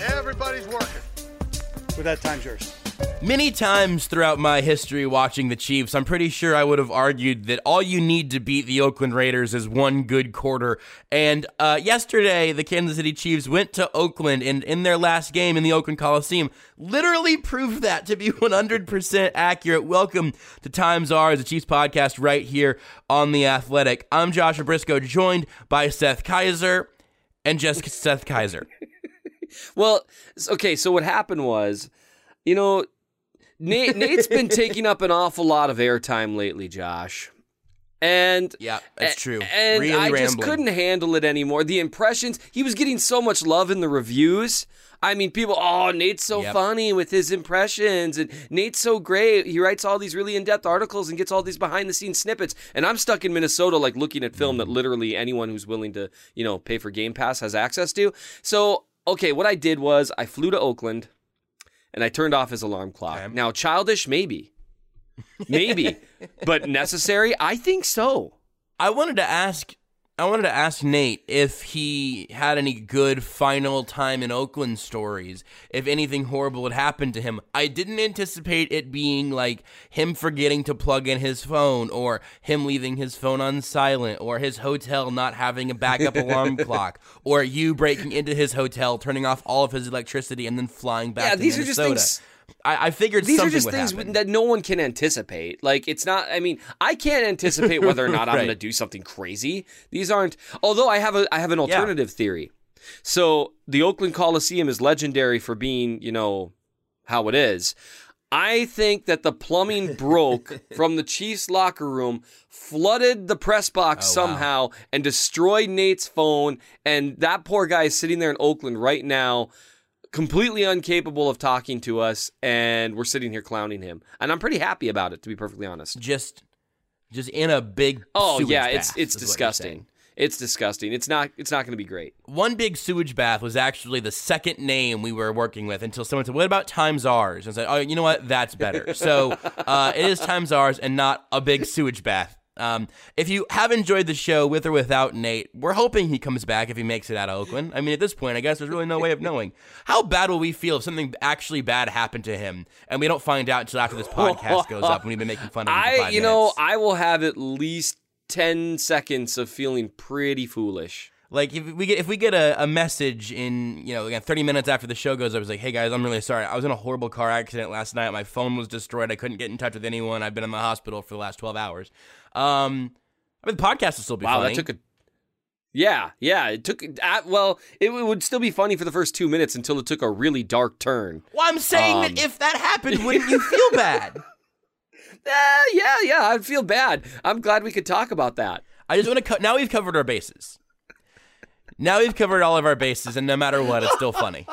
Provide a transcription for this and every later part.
Everybody's working. With that, time's yours. Many times throughout my history watching the Chiefs, I'm pretty sure I would have argued that all you need to beat the Oakland Raiders is one good quarter. And uh, yesterday, the Kansas City Chiefs went to Oakland and in their last game in the Oakland Coliseum literally proved that to be 100% accurate. Welcome to Times Are, the Chiefs podcast right here on The Athletic. I'm Joshua Brisco, joined by Seth Keysor and just Seth Keysor. Well, okay, so what happened was, you know, Nate Nate's been taking up an awful lot of airtime lately, Josh. And yeah, that's true. And really I rambling. just couldn't handle it anymore. The impressions, he was getting so much love in the reviews. I mean, people, oh, Nate's so Yep. funny with his impressions, and Nate's so great. He writes all these really in depth articles and gets all these behind the scenes snippets. And I'm stuck in Minnesota, like looking at film that hmm. literally anyone who's willing to, you know, pay for Game Pass has access to. So, okay, what I did was I flew to Oakland and I turned off his alarm clock. Okay. Now, childish, maybe. Maybe. but necessary? I think so. I wanted to ask I wanted to ask Nate if he had any good final time in Oakland stories, if anything horrible had happened to him. I didn't anticipate it being like him forgetting to plug in his phone or him leaving his phone on silent or his hotel not having a backup alarm clock or you breaking into his hotel, turning off all of his electricity and then flying back Yeah, to these are just Minnesota. things- I, I figured These are just things happen. that no one can anticipate. Like, it's not, I mean, I can't anticipate whether or not I'm going to do something crazy. These aren't, although I have a, I have an alternative theory. So, the Oakland Coliseum is legendary for being, you know, how it is. I think that the plumbing broke from the Chiefs locker room, flooded the press box Oh, wow. somehow, and destroyed Nate's phone. And that poor guy is sitting there in Oakland right now, completely incapable of talking to us, and we're sitting here clowning him. And I'm pretty happy about it, to be perfectly honest. just just in a big Oh yeah, it's it's is what you're saying. disgusting. It's disgusting. It's not it's not going to be great. One big sewage bath was actually the second name we were working with until someone said, "What about Times Ours?" And I said, "Oh, you know what? That's better." so uh, it is Times Ours and not a big sewage bath. Um, if you have enjoyed the show with or without Nate, we're hoping he comes back if he makes it out of Oakland. I mean, at this point, I guess there's really no way of knowing. How bad will we feel if something actually bad happened to him and we don't find out until after this podcast goes up and we've been making fun of him I you know, minutes? I will have at least 10 seconds of feeling pretty foolish. Like if we get if we get a, a message in you know again 30 minutes after the show goes up, it's like, hey guys, I'm really sorry. I was in a horrible car accident last night. My phone was destroyed. I couldn't get in touch with anyone. I've been in the hospital for the last 12 hours. Um, I mean the podcast will still be Wow, funny. that took a Yeah, yeah, it took uh, well, it would still be funny for the first 2 minutes until it took a really dark turn. well, I'm saying Um, that if that happened, wouldn't you feel bad? Uh, yeah, yeah, I'd feel bad. I'm glad we could talk about that. I just want to cut. Now we've covered our bases. Now we've covered all of our bases, and no matter what, it's still funny.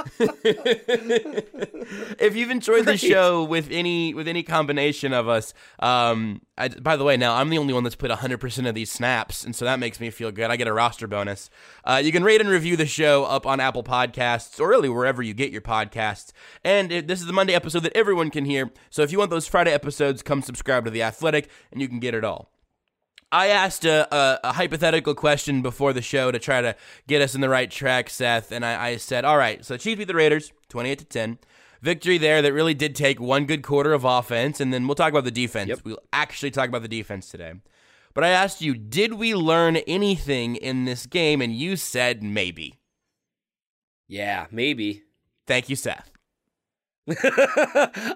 if you've enjoyed the show with any with any combination of us, um, I, by the way, now I'm the only one that's played 100% of these snaps, and so that makes me feel good. I get a roster bonus. Uh, you can rate and review the show up on Apple Podcasts or really wherever you get your podcasts. And it, this is the Monday episode that everyone can hear. So if you want those Friday episodes, come subscribe to the Athletic, and you can get it all. I asked a, a, a hypothetical question before the show to try to get us in the right track, Seth, and I, I said, "All right, so Chiefs beat the Raiders, twenty-eight to ten. Victory there that really did take one good quarter of offense, and then we'll talk about the defense. Yep. We'll actually talk about the defense today. But I asked you, did we learn anything in this game? And you said maybe. Yeah, maybe. Thank you, Seth.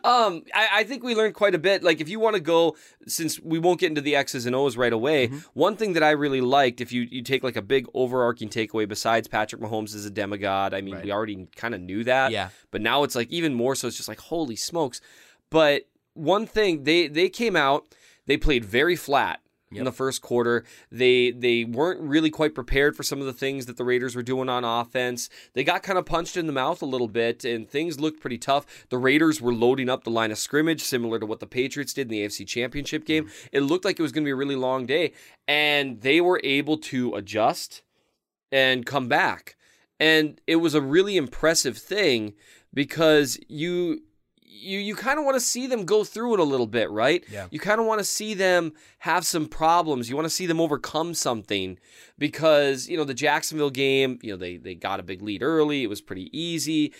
um, I, I think we learned quite a bit. Like, if you want to go, since we won't get into the X's and O's right away, Mm-hmm. one thing that I really liked, if you, you take like a big overarching takeaway, besides Patrick Mahomes is a demigod, I mean, Right. we already kind of knew that. Yeah. But now it's like even more so, it's just like, holy smokes. But one thing, they, they came out, they played very flat. In the first quarter, they they weren't really quite prepared for some of the things that the Raiders were doing on offense. They got kind of punched in the mouth a little bit, and things looked pretty tough. The Raiders were loading up the line of scrimmage, similar to what the Patriots did in the AFC Championship game. Mm-hmm. It looked like it was going to be a really long day, and they were able to adjust and come back. And it was a really impressive thing because you you you kind of want to see them go through it a little bit, right? Yeah. You kind of want to see them have some problems. You want to see them overcome something because, you know, the Jacksonville game, you know, they they got a big lead early. It was pretty easy.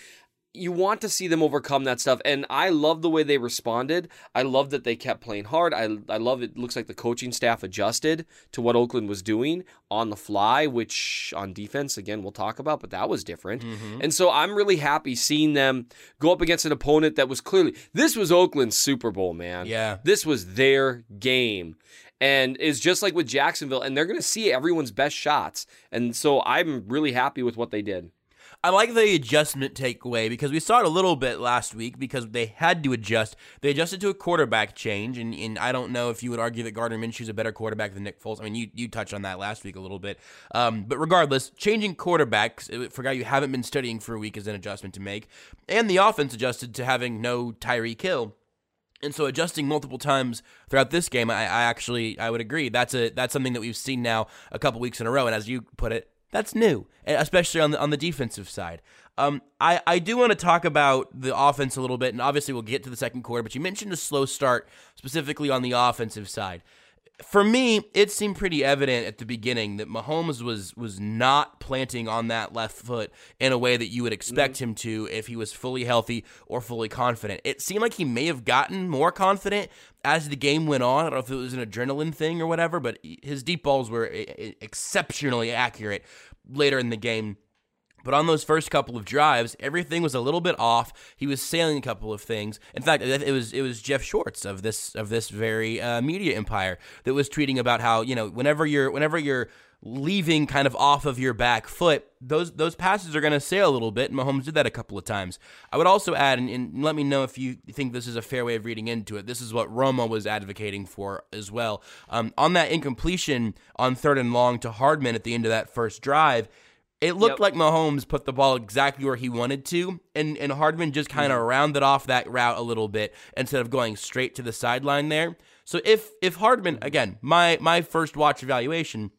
You want to see them overcome that stuff and I love the way they responded. I love that they kept playing hard. I I love it looks like the coaching staff adjusted to what Oakland was doing on the fly, which on defense again we'll talk about, but that was different. Mm-hmm. And so I'm really happy seeing them go up against an opponent that was clearly this was Oakland's Super Bowl, man. Yeah. This was their game. And it's just like with Jacksonville, and they're going to see everyone's best shots. And so I'm really happy with what they did. I like the adjustment takeaway because we saw it a little bit last week because they had to adjust. They adjusted to a quarterback change, and, and I don't know if you would argue that Gardner Minshew's a better quarterback than Nick Foles. I mean, you, you touched on that last week a little bit. Um, but regardless, changing quarterbacks uh, for a guy you haven't been studying for a week is an adjustment to make. And the offense adjusted to having no Tyreek Hill. And so adjusting multiple times throughout this game, I, I actually I would agree. That's a that's something that we've seen now a couple weeks in a row. And as you put it, that's new, especially on the on the defensive side. Um, I I do want to talk about the offense a little bit, and obviously we'll get to the second quarter. But you mentioned a slow start specifically on the offensive side. For me, it seemed pretty evident at the beginning that Mahomes was was not planting on that left foot in a way that you would expect mm-hmm. him to if he was fully healthy or fully confident. It seemed like he may have gotten more confident as the game went on. I don't know if it was an adrenaline thing or whatever, but his deep balls were exceptionally accurate later in the game. But on those first couple of drives, everything was a little bit off. He was sailing a couple of things. In fact, it was it was Jeff Schwartz of this of this very uh, media empire that was tweeting about how you know whenever you're whenever you're leaving kind of off of your back foot, those those passes are going to sail a little bit. And Mahomes did that a couple of times. I would also add, and, and let me know if you think this is a fair way of reading into it. This is what Romo was advocating for as well. Um, on that incompletion on third and long to Hardman at the end of that first drive. It looked Yep. like Mahomes put the ball exactly where he wanted to, and, and Hardman just kind of mm-hmm. rounded off that route a little bit instead of going straight to the sideline there. So if if Hardman mm-hmm. again, my my first watch evaluation,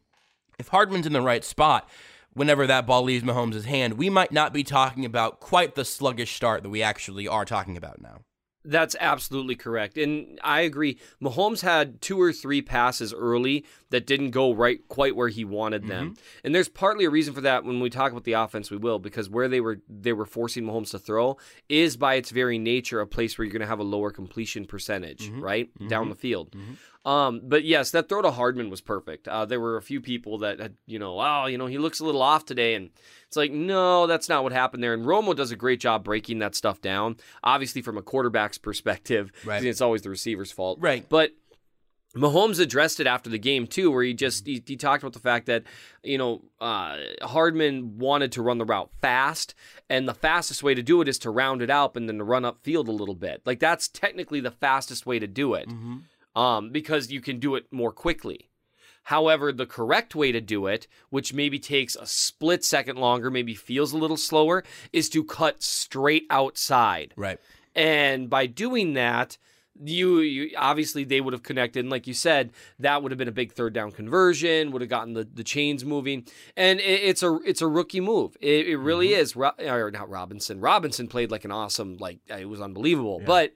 if Hardman's in the right spot, whenever that ball leaves Mahomes' hand, we might not be talking about quite the sluggish start that we actually are talking about now. That's absolutely correct. And I agree. Mahomes had two or three passes early that didn't go right quite where he wanted them. Mm-hmm. And there's partly a reason for that when we talk about the offense we will because where they were they were forcing Mahomes to throw is by its very nature a place where you're going to have a lower completion percentage, mm-hmm. right? Mm-hmm. Down the field. Um, but yes, that throw to Hardman was perfect. Uh, there were a few people that had, you know, oh, you know, he looks a little off today, and it's like, no, that's not what happened there. And Romo does a great job breaking that stuff down. Obviously, from a quarterback's perspective, Right. it's always the receiver's fault, Right. But Mahomes addressed it after the game too, where he just he, he talked about the fact that you know uh, Hardman wanted to run the route fast, and the fastest way to do it is to round it out and then to run up field a little bit. Like that's technically the fastest way to do it, um, because you can do it more quickly. However, the correct way to do it, which maybe takes a split second longer, maybe feels a little slower, is to cut straight outside. Right. And by doing that, you, you obviously they would have connected, and like you said, that would have been a big third down conversion, would have gotten the, the chains moving, and it, it's a it's a rookie move. It, it really is. Ro- or not Robinson. Robinson played like an awesome, like it was unbelievable. But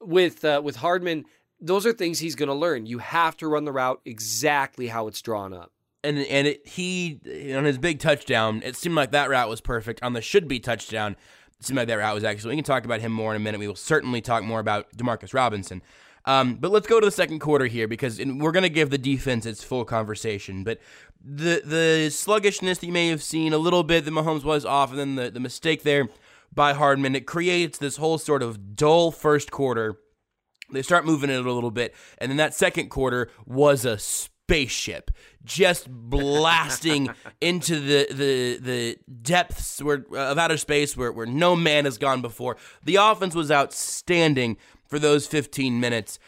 with uh, with Hardman, those are things he's going to learn. You have to run the route exactly how it's drawn up. and and it, he on his big touchdown, it seemed like that route was perfect. On the should be touchdown, it seemed like that route was actually. We can talk about him more in a minute. We will certainly talk more about Demarcus Robinson. Um, but let's go to the second quarter here because we're going to give the defense its full conversation. But the the sluggishness that you may have seen a little bit that Mahomes was off, and then the, the mistake there by Hardman, it creates this whole sort of dull first quarter they start moving it a little bit, and then that second quarter was a spaceship just blasting into the the the depths where of outer space where, where no man has gone before. The offense was outstanding for those 15 minutes.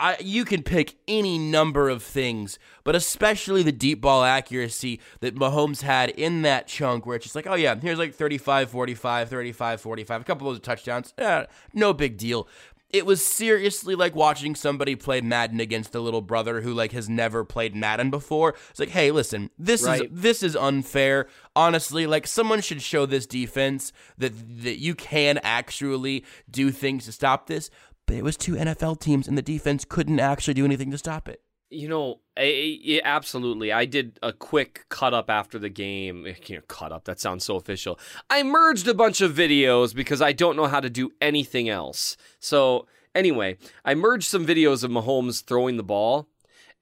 I, you can pick any number of things, but especially the deep ball accuracy that Mahomes had in that chunk where it's just like, oh yeah, here's like 35 45, 35 45, a couple of those touchdowns. Eh, no big deal. It was seriously like watching somebody play Madden against a little brother who like has never played Madden before. It's like, hey, listen, this Right. is this is unfair. Honestly, like someone should show this defense that that you can actually do things to stop this. But it was two NFL teams, and the defense couldn't actually do anything to stop it. You know, I, absolutely. I did a quick cut up after the game. Eh, you know, cut up. That sounds so official. I merged a bunch of videos because I don't know how to do anything else. So anyway, I merged some videos of Mahomes throwing the ball.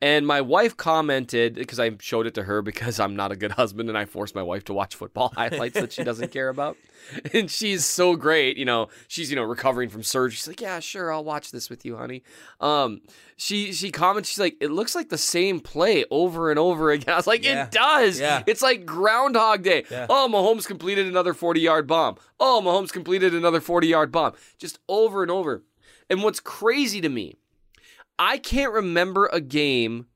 And my wife commented because I showed it to her because I'm not a good husband and I force my wife to watch football highlights that she doesn't care about. And she's so great, you know. She's you know recovering from surgery. She's like, "Yeah, sure, I'll watch this with you, honey." Um, she she comments, she's like, "It looks like the same play over and over again." I was like, Yeah. "It does. Yeah. It's like Groundhog Day." Yeah. Oh, Mahomes completed another 40 yard bomb. Oh, Mahomes completed another 40 yard bomb. Just over and over. And what's crazy to me, I can't remember a game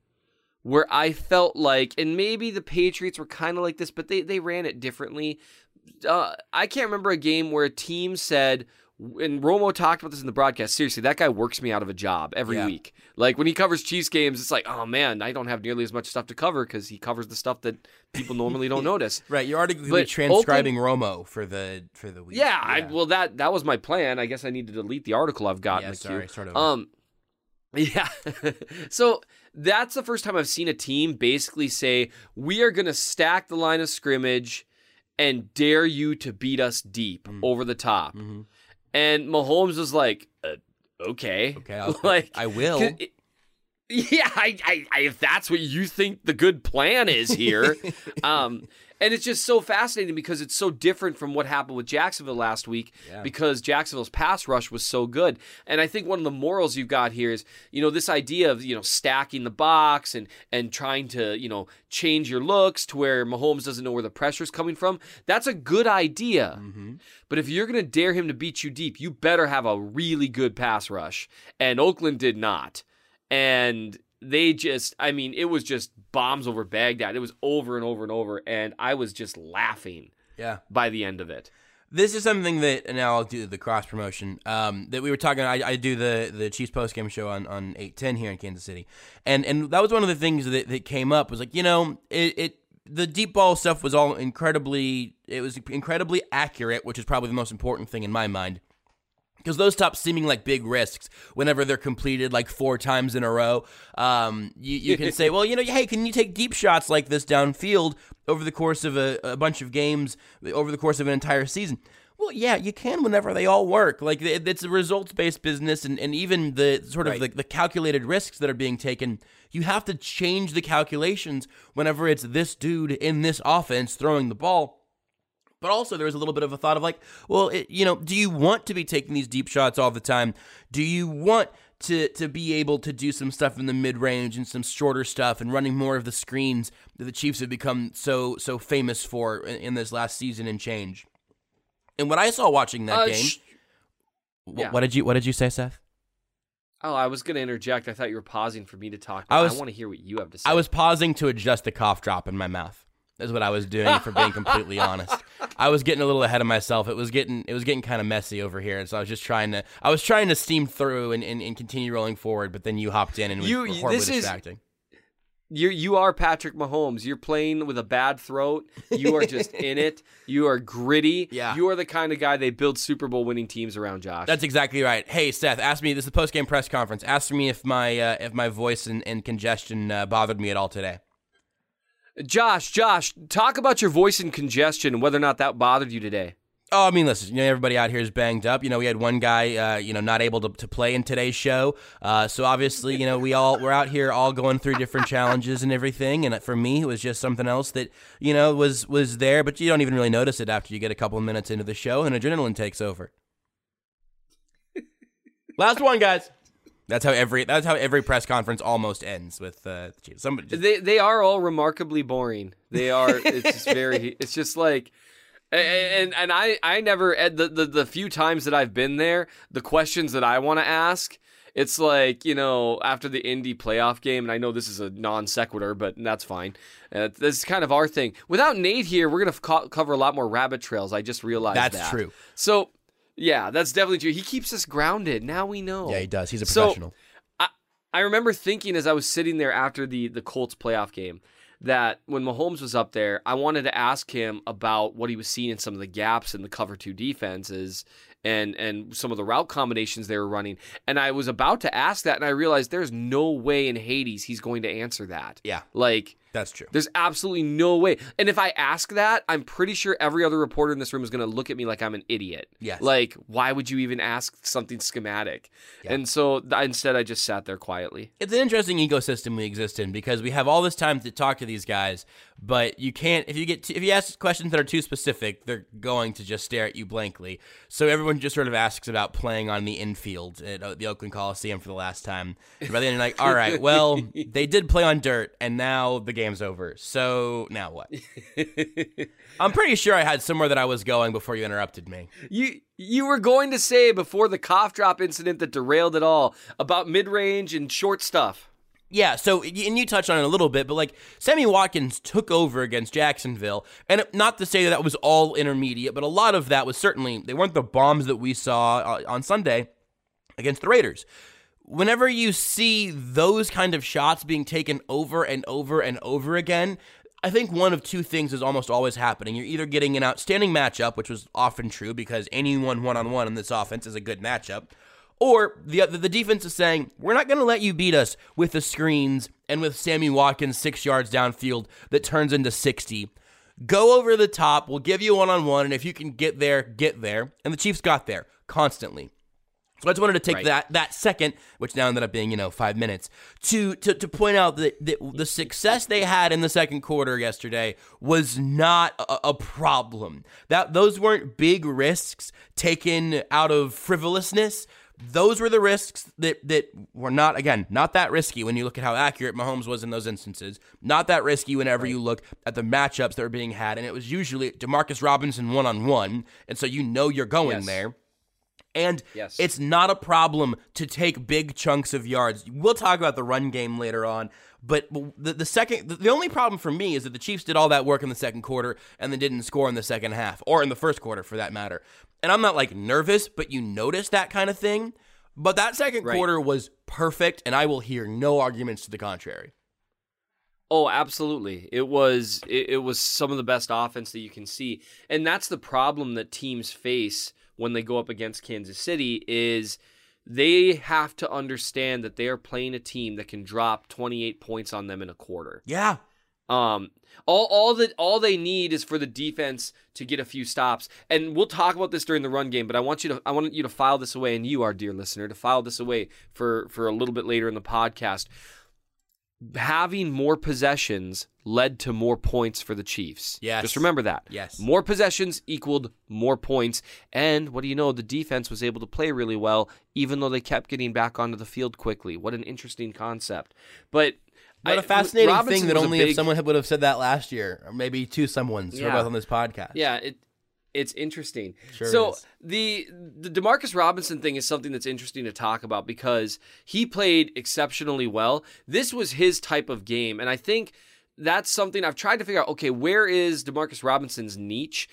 where I felt like, and maybe the Patriots were kind of like this, but they, they ran it differently. Uh, I can't remember a game where a team said, and Romo talked about this in the broadcast. Seriously, that guy works me out of a job every Yeah. week. Like when he covers Chiefs games, it's like, oh man, I don't have nearly as much stuff to cover because he covers the stuff that people normally don't notice. Right, you're already gonna be But transcribing Romo for the for the week. Yeah, I, well that that was my plan. I guess I need to delete the article I've got Yeah, sorry, start over. Um, yeah. so that's the first time I've seen a team basically say we are going to stack the line of scrimmage and dare you to beat us deep Mm. over the top. Mhm. And Mahomes was like, uh, okay, Okay, I'll, like I will. It- yeah, I, I, I, if that's what you think the good plan is here, um, and it's just so fascinating because it's so different from what happened with Jacksonville last week Yeah. because Jacksonville's pass rush was so good. And I think one of the morals you've got here is, you know, this idea of you know stacking the box and and trying to you know change your looks to where Mahomes doesn't know where the pressure's coming from. That's a good idea. Mm-hmm. But if you're going to dare him to beat you deep, you better have a really good pass rush. And Oakland did not. And they just, I mean, it was just bombs over Baghdad. It was over and over and over. And I was just laughing yeah. by the end of it. This is something that and now I'll do the cross promotion. Um, that we were talking. I, I do the the Chiefs post game show on on eight ten here in Kansas City, and and that was one of the things that, that came up was like you know it, it the deep ball stuff was all incredibly it was incredibly accurate, which is probably the most important thing in my mind. Because those stop seeming like big risks whenever they're completed like four times in a row. Um, you, you can say, well, you know, hey, can you take deep shots like this downfield over the course of a, a bunch of games, over the course of an entire season? Well, yeah, you can whenever they all work. Like it- it's a results based business, and, and even the sort of Right. the, the calculated risks that are being taken, you have to change the calculations whenever it's this dude in this offense throwing the ball. But also, there was a little bit of a thought of like, well, it, you know, do you want to be taking these deep shots all the time? Do you want to to be able to do some stuff in the mid range and some shorter stuff and running more of the screens that the Chiefs have become so so famous for in, in this last season and change? And what I saw watching that Uh, game, sh- yeah. what did you what did you say, Seth? oh, I was going to interject. I thought you were pausing for me to talk. I I, want to hear what you have to say. I was pausing to adjust the cough drop in my mouth. That's what I was doing, for being completely honest. I was getting a little ahead of myself. It was getting it was getting kind of messy over here, and so I was just trying to I was trying to steam through and, and, and continue rolling forward. But then you hopped in and You- were horribly this is- distracting. you you are Patrick Mahomes. You're playing with a bad throat. You are just in it. You are gritty. Yeah. You are the kind of guy they build Super Bowl winning teams around, Josh. That's exactly right. Hey Seth, ask me. This is the post game press conference. Ask me if my uh, if my voice and, and congestion uh, bothered me at all today. Josh, Josh, talk about your voice and congestion and whether or not that bothered you today. Oh, I mean, listen, you know, everybody out here is banged up. You know, we had one guy, uh, you know, not able to, to play in today's show. Uh, so obviously, you know, we all, we're out here all going through different challenges and everything. And for me, it was just something else that, you know, was, was there, but you don't even really notice it after you get a couple of minutes into the show and adrenaline takes over. Last one, guys. That's how every, that's how every press conference almost ends with, uh, the Chiefs. Somebody just, They they are all remarkably boring. They are. It's just very. It's just like. And and I I never eh, the, the the few times that I've been there, the questions that I want to ask, it's like you know after the Indy playoff game, and I know this is a non sequitur, but that's fine. Uh, this is kind of our thing. Without Nate here, we're gonna co- cover a lot more rabbit trails. I just realized That's that. true. So Yeah, that's definitely true. He keeps us grounded. Now we know. Yeah, he does. He's a professional. So- professional. I remember thinking as I was sitting there after the the Colts playoff game that when Mahomes was up there, I wanted to ask him about what he was seeing in some of the gaps in the cover two defenses and and some of the route combinations they were running. And I was about to ask that and I realized there's no way in Hades he's going to answer that. yeah, Like that's true. there's absolutely no way. And if I ask that, I'm pretty sure every other reporter in this room is going to look at me like I'm an idiot. Yes. Like, why would you even ask something schematic? Yeah. And so th- instead, I just sat there quietly. It's an interesting ecosystem we exist in because we have all this time to talk to these guys, but you can't if you get if you ask questions that are too specific, they're going to just stare at you blankly. So everyone just sort of asks about playing on the infield at uh, the Oakland Coliseum for the last time. And by then you're like, all right, well, they did play on dirt, and now the game's over. So now what? I'm pretty sure I had somewhere that I was going before you interrupted me. You you were going to say before the cough drop incident that derailed it all about mid range and short stuff. Yeah, so and you touched on it a little bit, but like Sammy Watkins took over against Jacksonville, and not to say that that was all intermediate, but a lot of that was certainly they weren't the bombs that we saw uh, on Sunday against the Raiders. Whenever you see those kind of shots being taken over and over and over again, I think one of two things is almost always happening. You're either getting an outstanding matchup, which was often true because anyone one on one in this offense is a good matchup, or the the defense is saying, we're not going to let you beat us with the screens and with Sammy Watkins six yards downfield that turns into 60. Go over the top. We'll give you one on one. And if you can get there, get there. And the Chiefs got there constantly. So I just wanted to take Right. that that second, which now ended up being you know five minutes, to to, to point out that, that the success they had in the second quarter yesterday was not a, a problem. That those weren't big risks taken out of frivolousness. Those were the risks that that were not again not that risky when you look at how accurate Mahomes was in those instances. Not that risky whenever you look at the matchups that were being had, and it was usually Demarcus Robinson one on one, and so you know you're going Yes. there. And Yes. it's not a problem to take big chunks of yards. We'll talk about the run game later on, but the, the second, the only problem for me is that the Chiefs did all that work in the second quarter and then didn't score in the second half, or in the first quarter for that matter. And I'm not like nervous, but you notice that kind of thing. But that second Right. quarter was perfect, and I will hear no arguments to the contrary. Oh, absolutely. It was it, it was some of the best offense that you can see. And that's the problem that teams face when they go up against Kansas City is they have to understand that they are playing a team that can drop 28 points on them in a quarter. Yeah, Um, all all that all they need is for the defense to get a few stops, and we'll talk about this during the run game. But I want you to I want you to file this away, and you, our dear listener, to file this away for for a little bit later in the podcast. Having more possessions led to more points for the Chiefs. Yes. just remember that. Yes. more possessions equaled more points, and what do you know? The defense was able to play really well, even though they kept getting back onto the field quickly. What an interesting concept! But. But a fascinating Robinson thing that only if someone would have said that last year, or maybe two someone's Yeah. both on this podcast. Yeah, it it's interesting. Sure so is. the the Demarcus Robinson thing is something that's interesting to talk about because he played exceptionally well. This was his type of game, and I think that's something I've tried to figure out. Okay, where is Demarcus Robinson's niche?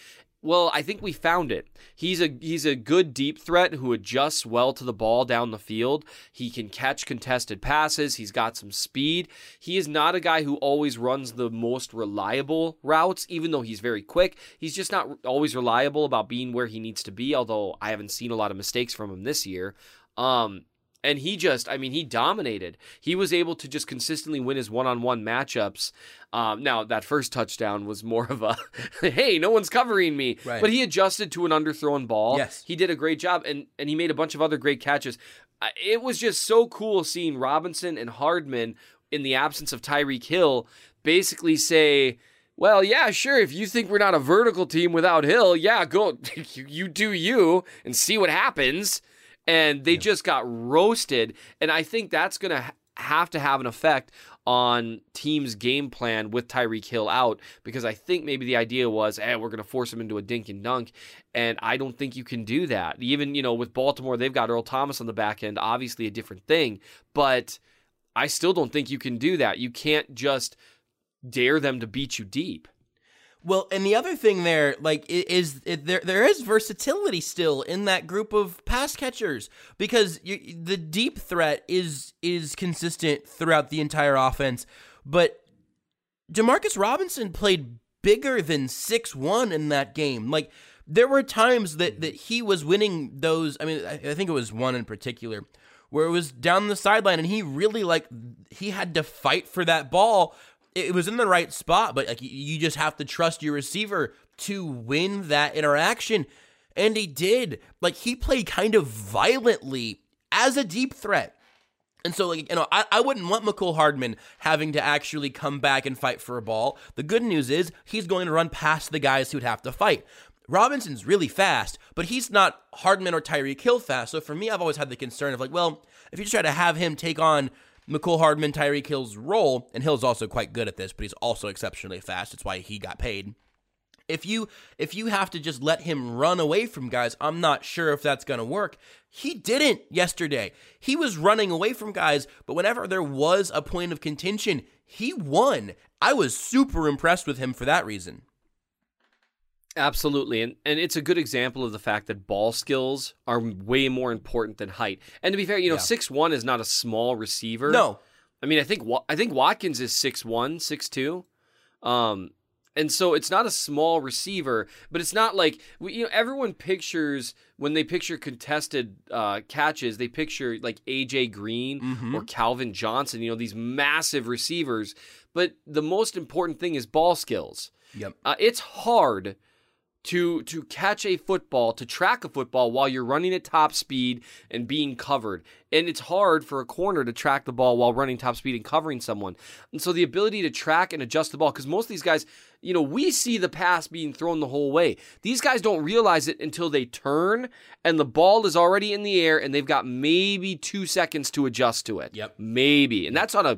Well, I think we found it. He's a he's a good deep threat who adjusts well to the ball down the field. He can catch contested passes. He's got some speed. He is not a guy who always runs the most reliable routes, even though he's very quick. He's just not always reliable about being where he needs to be. Although I haven't seen a lot of mistakes from him this year. Um, and he just, I mean, he dominated. He was able to just consistently win his one on one matchups. Um, now, that first touchdown was more of a, hey, no one's covering me. Right. But he adjusted to an underthrown ball. Yes. He did a great job, and, and he made a bunch of other great catches. It was just so cool seeing Robinson and Hardman, in the absence of Tyreek Hill, basically say, well, yeah, sure. If you think we're not a vertical team without Hill, yeah, go, you do you and see what happens and they just got roasted. And I think that's going to have to have an effect on teams' game plan with Tyreek Hill out because I think maybe the idea was, hey, we're going to force him into a dink and dunk. And I don't think you can do that. Even, you know, with Baltimore, they've got Earl Thomas on the back end, obviously a different thing. But I still don't think you can do that. You can't just dare them to beat you deep. Well, and the other thing there, like, is, there there is versatility still in that group of pass catchers because you, the deep threat is is consistent throughout the entire offense, but Demarcus Robinson played bigger than six one in that game. Like there were times that that he was winning those. I mean, I, I think it was one in particular where it was down the sideline, and he really like he had to fight for that ball. It was in the right spot, but like you- just have to trust your receiver to win that interaction, and he did. Like he played kind of violently as a deep threat. And so, like, you know, I, I wouldn't want Mecole Hardman having to actually come back and fight for a ball. The good news is he's going to run past the guys who'd have to fight. Robinson's really fast, but he's not Hardman or Tyreek Hill fast. So for me, I've always had the concern of like, well, if you just try to have him take on Mecole Hardman, Tyreek Hill's role, and Hill's also quite good at this, but he's also exceptionally fast. That's why he got paid if you if you have to just let him run away from guys, I'm not sure if that's going to work. He didn't yesterday. He was running away from guys, but whenever there was a point of contention, he won. I was super impressed with him for that reason. Absolutely. And and it's a good example of the fact that ball skills are way more important than height. And to be fair, you know, Yeah. six one is not a small receiver. No. I mean, I think I think Watkins is 6'1", 6'2". Um and so it's not a small receiver, but it's not like you know everyone pictures when they picture contested uh, catches, they picture like AJ Green Mm-hmm. or Calvin Johnson, you know these massive receivers. But the most important thing is ball skills. Yep. Uh, it's hard to to catch a football, to track a football while you're running at top speed and being covered. And it's hard for a corner to track the ball while running top speed and covering someone. And so the ability to track and adjust the ball, because most of these guys, you know, we see the pass being thrown the whole way. These guys don't realize it until they turn and the ball is already in the air and they've got maybe two seconds to adjust to it. Yep. Maybe. And that's on a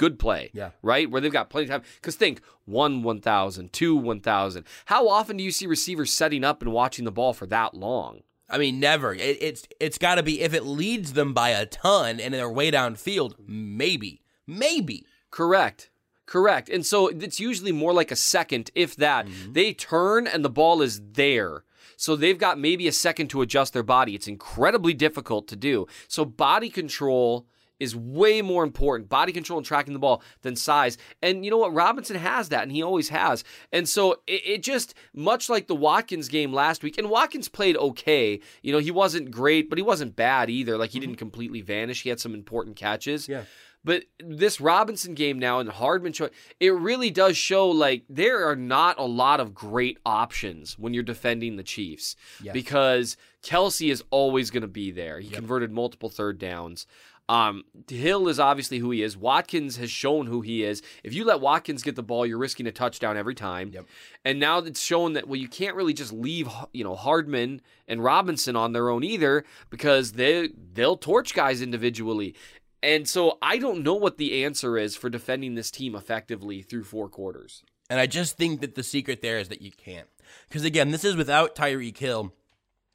good play. Yeah. Right? Where they've got plenty of time. Because think one 1,000, two 1,000. How often do you see receivers setting up and watching the ball for that long? I mean, never. It, it's it's got to be if it leads them by a ton and they're way downfield, maybe, maybe. Correct. Correct. And so it's usually more like a second, if that. Mm-hmm. They turn and the ball is there. So they've got maybe a second to adjust their body. It's incredibly difficult to do. So body control is way more important, body control and tracking the ball than size. And you know what? Robinson has that, and he always has. And so it, it just, much like the Watkins game last week, and Watkins played okay. You know, he wasn't great, but he wasn't bad either. Like he mm-hmm. didn't completely vanish. He had some important catches. Yeah. But this Robinson game now and Hardman show it really does show like there are not a lot of great options when you're defending the Chiefs Yes. because Kelce is always going to be there. He converted multiple third downs. Um, Hill is obviously who he is. Watkins has shown who he is. If you let Watkins get the ball, you're risking a touchdown every time. Yep. And now it's shown that well, you can't really just leave you know Hardman and Robinson on their own either because they they'll torch guys individually. And so I don't know what the answer is for defending this team effectively through four quarters. And I just think that the secret there is that you can't. Because again, this is without Tyreek Hill.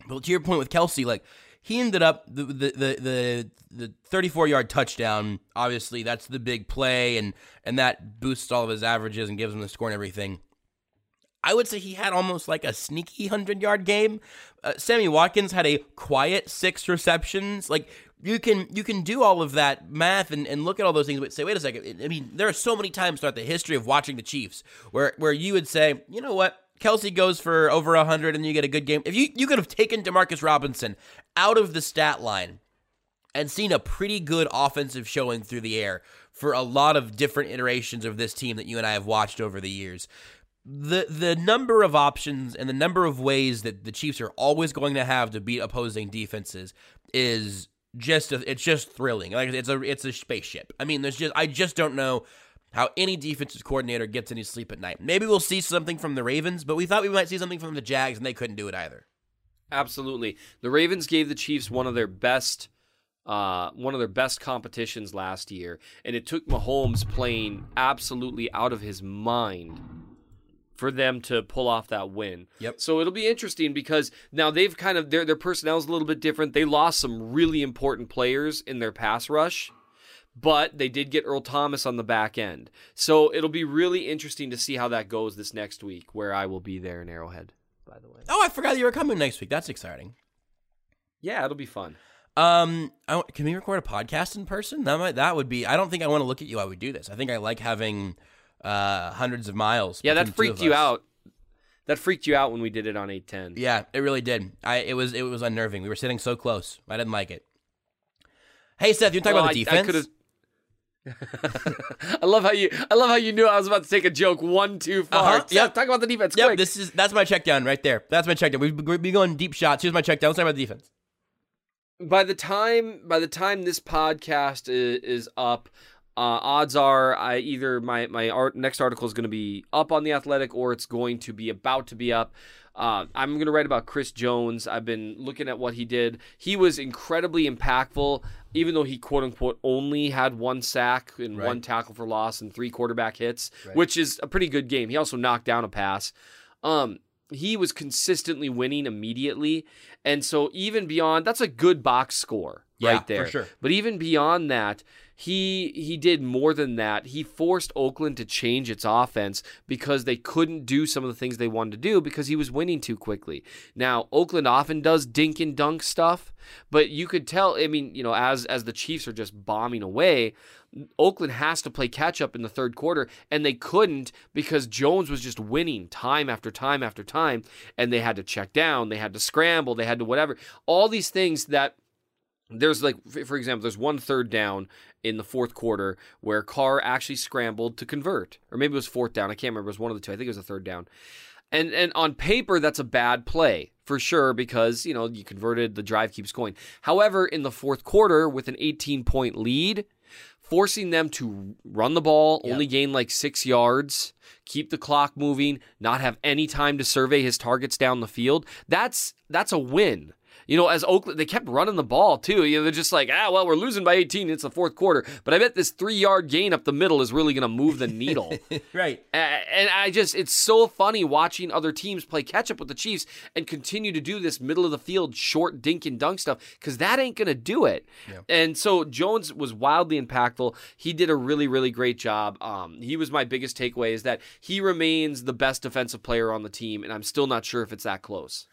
But to your point with Kelce, like he ended up the the the the, the 34 yard touchdown. Obviously, that's the big play, and and that boosts all of his averages and gives him the score and everything. I would say he had almost like a sneaky 100 yard game. Uh, Sammy Watkins had a quiet six receptions. Like you can you can do all of that math and, and look at all those things, but say, wait a second. I mean, there are so many times throughout the history of watching the Chiefs where where you would say, you know what, Kelce goes for over 100 and you get a good game. If you you could have taken Demarcus Robinson out of the stat line and seen a pretty good offensive showing through the air for a lot of different iterations of this team that you and I have watched over the years. The the number of options and the number of ways that the Chiefs are always going to have to beat opposing defenses is just a, it's just thrilling. Like it's a it's a spaceship. I mean, there's just I just don't know how any defensive coordinator gets any sleep at night. Maybe we'll see something from the Ravens, but we thought we might see something from the Jags and they couldn't do it either. Absolutely. The Ravens gave the Chiefs one of their best uh, one of their best competitions last year, and it took Mahomes playing absolutely out of his mind for them to pull off that win. Yep. So it'll be interesting because now they've kind of their their personnel is a little bit different. They lost some really important players in their pass rush. but they did get Earl Thomas on the back end. So it'll be really interesting to see how that goes this next week, where I will be there in Arrowhead, by the way. Oh, I forgot you were coming next week. That's exciting. Yeah, it'll be fun. Um, I, can we record a podcast in person? That might that would be. I don't think I want to look at you while we do this. I think I like having uh hundreds of miles. Yeah, that between the two freaked you us. out. That freaked you out when we did it on 810. Yeah, it really did. I it was it was unnerving. We were sitting so close. I didn't like it. Hey Seth, you want to talk Well, about the I- I defense? could've- I love how you. I love how you knew I was about to take a joke one too far. Uh-huh. Yeah, talk about the defense. Yep, quick. this is that's my check down right there. That's my check down. We've we've been going deep shots. Here's my check down. Let's talk about the defense. by the time by the time this podcast is, is up, uh, odds are I either my my art, next article is going to be up on the Athletic or it's going to be about to be up. Uh, I'm going to write about Chris Jones. I've been looking at what he did. He was incredibly impactful, even though he quote unquote only had one sack and Right. one tackle for loss and three quarterback hits, which is a pretty good game. He also knocked down a pass. Um, he was consistently winning immediately. And so even beyond that's a good box score Yeah, right for there. sure. But even beyond that, he he did more than that. He forced Oakland to change its offense because they couldn't do some of the things they wanted to do because he was winning too quickly. Now, Oakland often does dink and dunk stuff, but you could tell, I mean, you know, as as the Chiefs are just bombing away, Oakland has to play catch up in the third quarter, and they couldn't because Jones was just winning time after time after time, and they had to check down, they had to scramble, they had to whatever. All these things that there's like, for example, there's one third down in the fourth quarter where Carr actually scrambled to convert, or maybe it was fourth down. I can't remember. It was one of the two. I think it was a third down. And and on paper, that's a bad play for sure because you know you converted, the drive keeps going. However, in the fourth quarter, with an 18 point lead, forcing them to run the ball, only gain like six yards, keep the clock moving, not have any time to survey his targets down the field. That's that's a win. You know, as Oakland, they kept running the ball too. You know, they're just like, ah, well, we're losing by 18. It's the fourth quarter, but I bet this three yard gain up the middle is really going to move the needle. Right. And I just, it's so funny watching other teams play catch up with the Chiefs and continue to do this middle of the field short dink and dunk stuff because that ain't going to do it. And so Jones was wildly impactful. He did a really, really great job. Um, he was my biggest takeaway is that he remains the best defensive player on the team, and I'm still not sure if it's that close.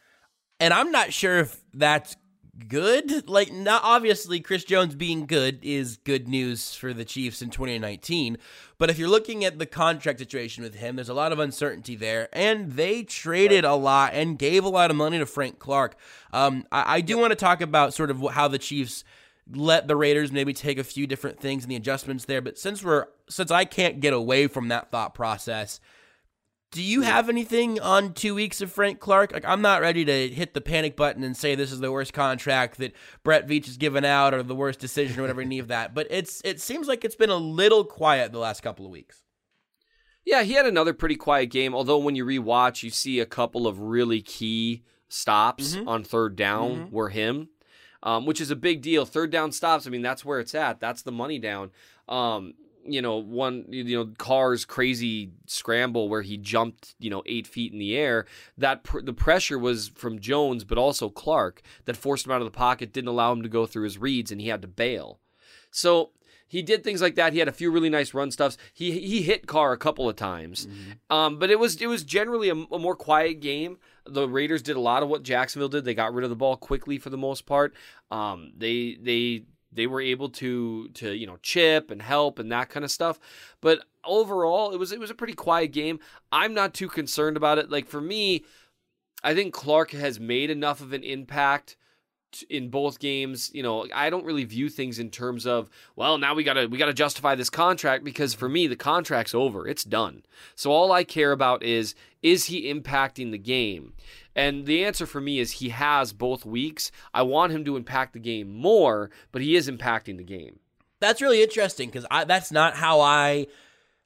And I'm not sure if that's good. Like, not obviously, Chris Jones being good is good news for the Chiefs in 2019. But if you're looking at the contract situation with him, there's a lot of uncertainty there. And they traded a lot and gave a lot of money to Frank Clark. Um, I, I do want to talk about sort of how the Chiefs let the Raiders maybe take a few different things and the adjustments there. But since we're since I can't get away from that thought process, do you have anything on two weeks of Frank Clark? Like, I'm not ready to hit the panic button and say this is the worst contract that Brett Veach has given out or the worst decision or whatever, any of that. But it's it seems like it's been a little quiet the last couple of weeks. Yeah, he had another pretty quiet game. Although when you rewatch, you see a couple of really key stops on third down were him, um, which is a big deal. Third down stops. I mean, that's where it's at. That's the money down. Um, you know, one you know Carr's crazy scramble where he jumped you know eight feet in the air. That pr- the pressure was from Jones, but also Clark that forced him out of the pocket, didn't allow him to go through his reads, and he had to bail. So he did things like that. He had a few really nice run stuffs. He he hit Carr a couple of times, um, but it was it was generally a, a more quiet game. The Raiders did a lot of what Jacksonville did. They got rid of the ball quickly for the most part. Um, they they they were able to to you know chip and help and that kind of stuff. But overall, it was it was a pretty quiet game. I'm not too concerned about it. Like for me, I think Clark has made enough of an impact in both games. You know, I don't really view things in terms of, well, now we got to we got to justify this contract because for me the contract's over. It's done. So all I care about is is he impacting the game? And the answer for me is he has both weeks. I want him to impact the game more, but he is impacting the game. That's really interesting because that's not how I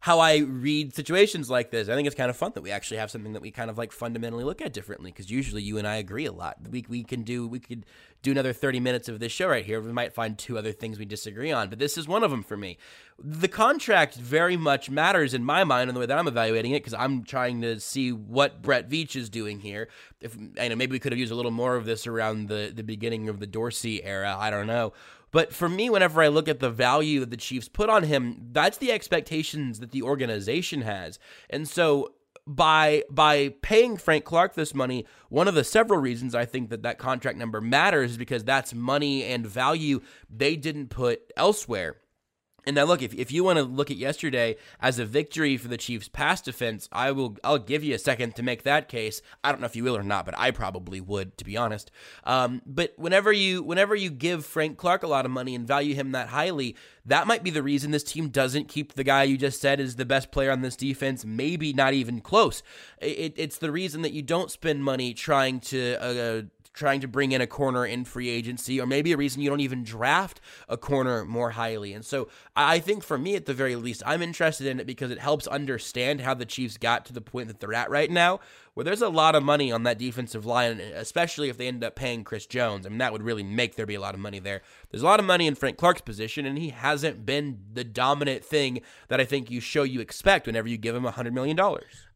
how I read situations like this. I think it's kind of fun that we actually have something that we kind of like fundamentally look at differently because usually you and I agree a lot. We we can do we could do another 30 minutes of this show right here. We might find two other things we disagree on, but this is one of them for me. The contract very much matters in my mind in the way that I'm evaluating it because I'm trying to see what Brett Veach is doing here. If I know maybe we could have used a little more of this around the the beginning of the Dorsey era. I don't know. But for me, whenever I look at the value that the Chiefs put on him, that's the expectations that the organization has. And so by by paying Frank Clark this money, one of the several reasons I think that that contract number matters is because that's money and value they didn't put elsewhere. And now look, if, if you want to look at yesterday as a victory for the Chiefs pass defense, I will I'll give you a second to make that case. I don't know if you will or not, but I probably would, to be honest. Um, but whenever you whenever you give Frank Clark a lot of money and value him that highly, that might be the reason this team doesn't keep the guy you just said is the best player on this defense, maybe not even close. It, it's the reason that you don't spend money trying to uh, trying to bring in a corner in free agency, or maybe a reason you don't even draft a corner more highly. And so I think for me, at the very least, I'm interested in it because it helps understand how the Chiefs got to the point that they're at right now, where there's a lot of money on that defensive line, especially if they end up paying Chris Jones. I mean, that would really make there be a lot of money there. There's a lot of money in Frank Clark's position, and he hasn't been the dominant thing that I think you show you expect whenever you give him $100 million.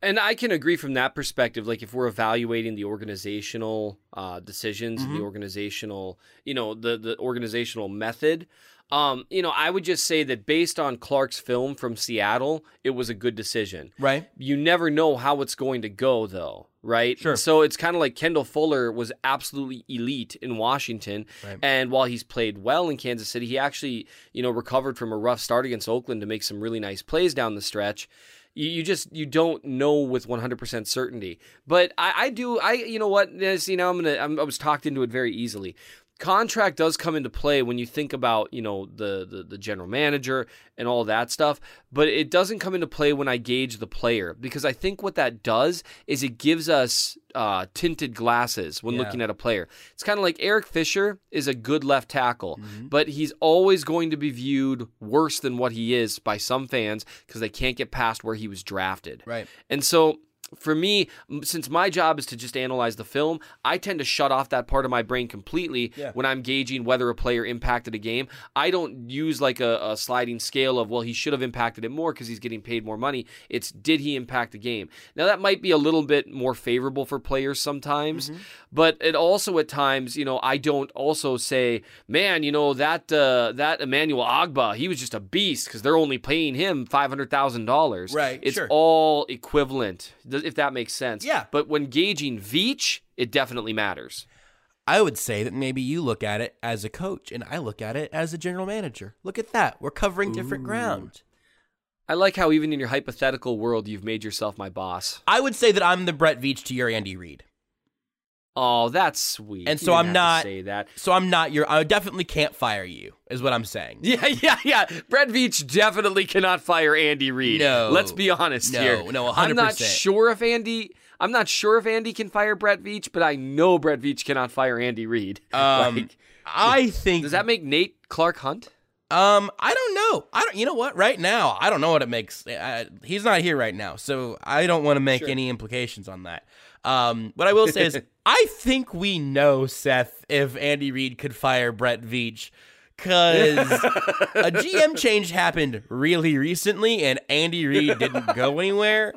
And I can agree from that perspective. Like if we're evaluating the organizational uh, decisions, mm-hmm. the organizational, you know, the the organizational method. Um, you know, I would just say that based on Clark's film from Seattle, it was a good decision. Right. You never know how it's going to go, though. Right. Sure. So it's kind of like Kendall Fuller was absolutely elite in Washington, right. and while he's played well in Kansas City, he actually, you know, recovered from a rough start against Oakland to make some really nice plays down the stretch you, just you don't know with 100% certainty but i, I do i you know what you know i'm gonna I'm, i was talked into it very easily contract does come into play when you think about you know the, the, the general manager and all that stuff but it doesn't come into play when i gauge the player because i think what that does is it gives us uh, tinted glasses when Yeah. looking at a player it's kind of like eric fisher is a good left tackle Mm-hmm. but he's always going to be viewed worse than what he is by some fans because they can't get past where he was drafted Right. and so for me, since my job is to just analyze the film, I tend to shut off that part of my brain completely Yeah. when I'm gauging whether a player impacted a game. I don't use like a, a sliding scale of, well, he should have impacted it more because he's getting paid more money. It's, did he impact the game? Now, that might be a little bit more favorable for players sometimes, but it also at times, you know, I don't also say, man, you know, that, uh, that Emmanuel Ogbah, he was just a beast because they're only paying him $500,000. Right, It's sure. all equivalent, th- if that makes sense. Yeah. But when gauging Veach, it definitely matters. I would say that maybe you look at it as a coach and I look at it as a general manager. Look at that. We're covering different ground. I like how even in your hypothetical world, you've made yourself my boss. I would say that I'm the Brett Veach to your Andy Reid. Oh, that's sweet. And so I'm not- say that. So I'm not your I definitely can't fire you, is what I'm saying. Yeah, yeah, yeah. Brett Veach definitely cannot fire Andy Reid. No. let's be honest No, here. no, I'm not sure if Andy. I'm not sure if Andy can fire Brett Veach, but I know Brett Veach cannot fire Andy Reid. Um, Like, I think does that make Nate Clark Hunt? Um, I don't know. I don't. You know what? Right now, I don't know what it makes. Uh, he's not here right now, so I don't want to make any implications on that. Um, what I will say is, I think we know Seth if Andy Reid could fire Brett Veach. Cause a GM change happened really recently, and Andy Reid didn't go anywhere.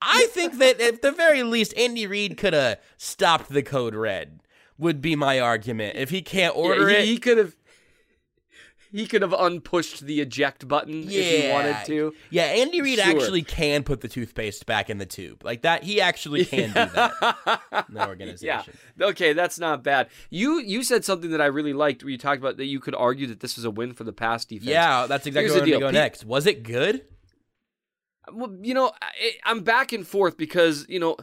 I think that at the very least, Andy Reid could have stopped the code red. Would be my argument. If he can't order yeah, it, he, he could have. He could have unpushed the eject button if he wanted to. Yeah, Andy Reid Sure. actually can put the toothpaste back in the tube. Like that, he actually can do that in the Yeah. organization. Okay, that's not bad. You you said something that I really liked where you talked about that you could argue that this was a win for the pass defense. Yeah, that's exactly Here's where I'm going to go Pe- next. Was it good? Well, you know, I, I'm back and forth because you know,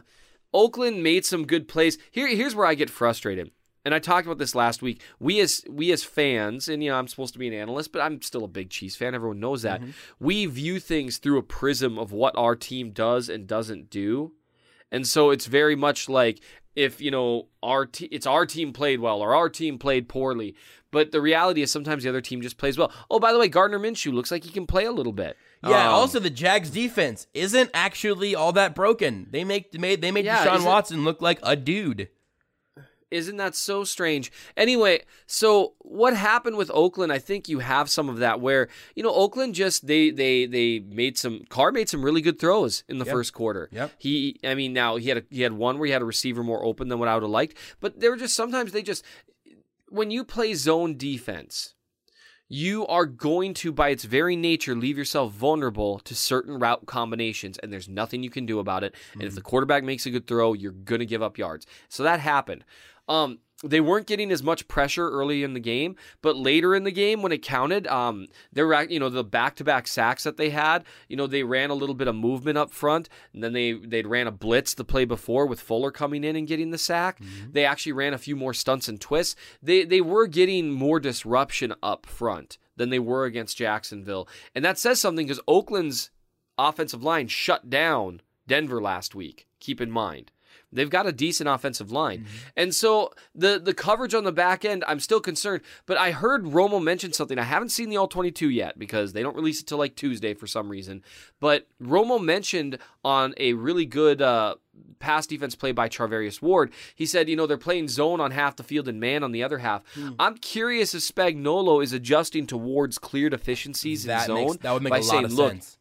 Oakland made some good plays. Here, here's where I get frustrated. And I talked about this last week. We as we as fans, and you know, I'm supposed to be an analyst, but I'm still a big Chiefs fan. Everyone knows that. We view things through a prism of what our team does and doesn't do. And so it's very much like if, you know, our te- it's our team played well or our team played poorly. But the reality is sometimes the other team just plays well. Oh, by the way, Gardner Minshew looks like he can play a little bit. Yeah. Um, also, the Jags defense isn't actually all that broken. They make made they made Yeah, Deshaun Watson look like a dude. Isn't that so strange? Anyway, so what happened with Oakland? I think you have some of that where you know Oakland just they they they made some Carr made some really good throws in the Yep. first quarter. Yep. He, I mean, now he had a, he had one where he had a receiver more open than what I would have liked, but there were just sometimes they just when you play zone defense you are going to, by its very nature, leave yourself vulnerable to certain route combinations, and there's nothing you can do about it. And if mm-hmm. the quarterback makes a good throw, you're going to give up yards. So that happened. Um, they weren't getting as much pressure early in the game, but later in the game when it counted, um, they were you know the back-to-back sacks that they had. You know they ran a little bit of movement up front, and then they they ran a blitz the play before with Fuller coming in and getting the sack. They actually ran a few more stunts and twists. They they were getting more disruption up front than they were against Jacksonville, and that says something because Oakland's offensive line shut down Denver last week. Keep in mind. They've got a decent offensive line. And so the the coverage on the back end, I'm still concerned. But I heard Romo mention something. I haven't seen the all 22 yet because they don't release it till like Tuesday for some reason. But Romo mentioned on a really good uh, pass defense play by Charvarius Ward, he said, you know, they're playing zone on half the field and man on the other half. I'm curious if Spagnuolo is adjusting to Ward's clear deficiencies That in zone makes that would make by a lot saying, of look, sense.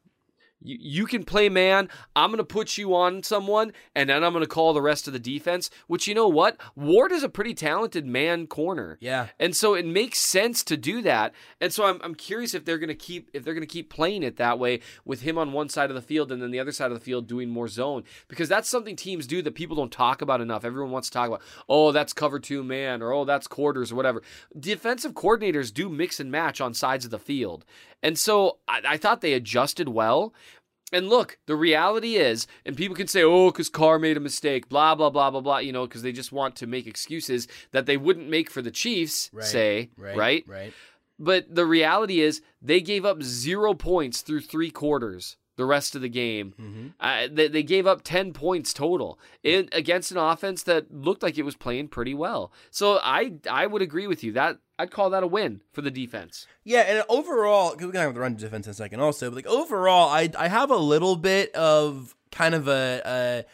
You, you can play man. I'm going to put you on someone, and then I'm going to call the rest of the defense. Which you know what, Ward is a pretty talented man corner. Yeah. and so it makes sense to do that. And so I'm, I'm curious if they're going to keep if they're going to keep playing it that way with him on one side of the field and then the other side of the field doing more zone because that's something teams do that people don't talk about enough. Everyone wants to talk about oh that's cover two man or oh that's quarters or whatever. Defensive coordinators do mix and match on sides of the field, and so I, I thought they adjusted well. And look, the reality is, and people can say, oh, because Carr made a mistake, blah, blah, blah, blah, blah, you know, because they just want to make excuses that they wouldn't make for the Chiefs, Right, say, right, right? right. But the reality is, they gave up zero points through three quarters the rest of the game. Mm-hmm. Uh, they, they gave up 10 points total in, against an offense that looked like it was playing pretty well. So I I would agree with you. that I'd call that a win for the defense. Yeah, and overall, because we're gonna have the run defense in a second, also, but like overall, I I have a little bit of kind of a, a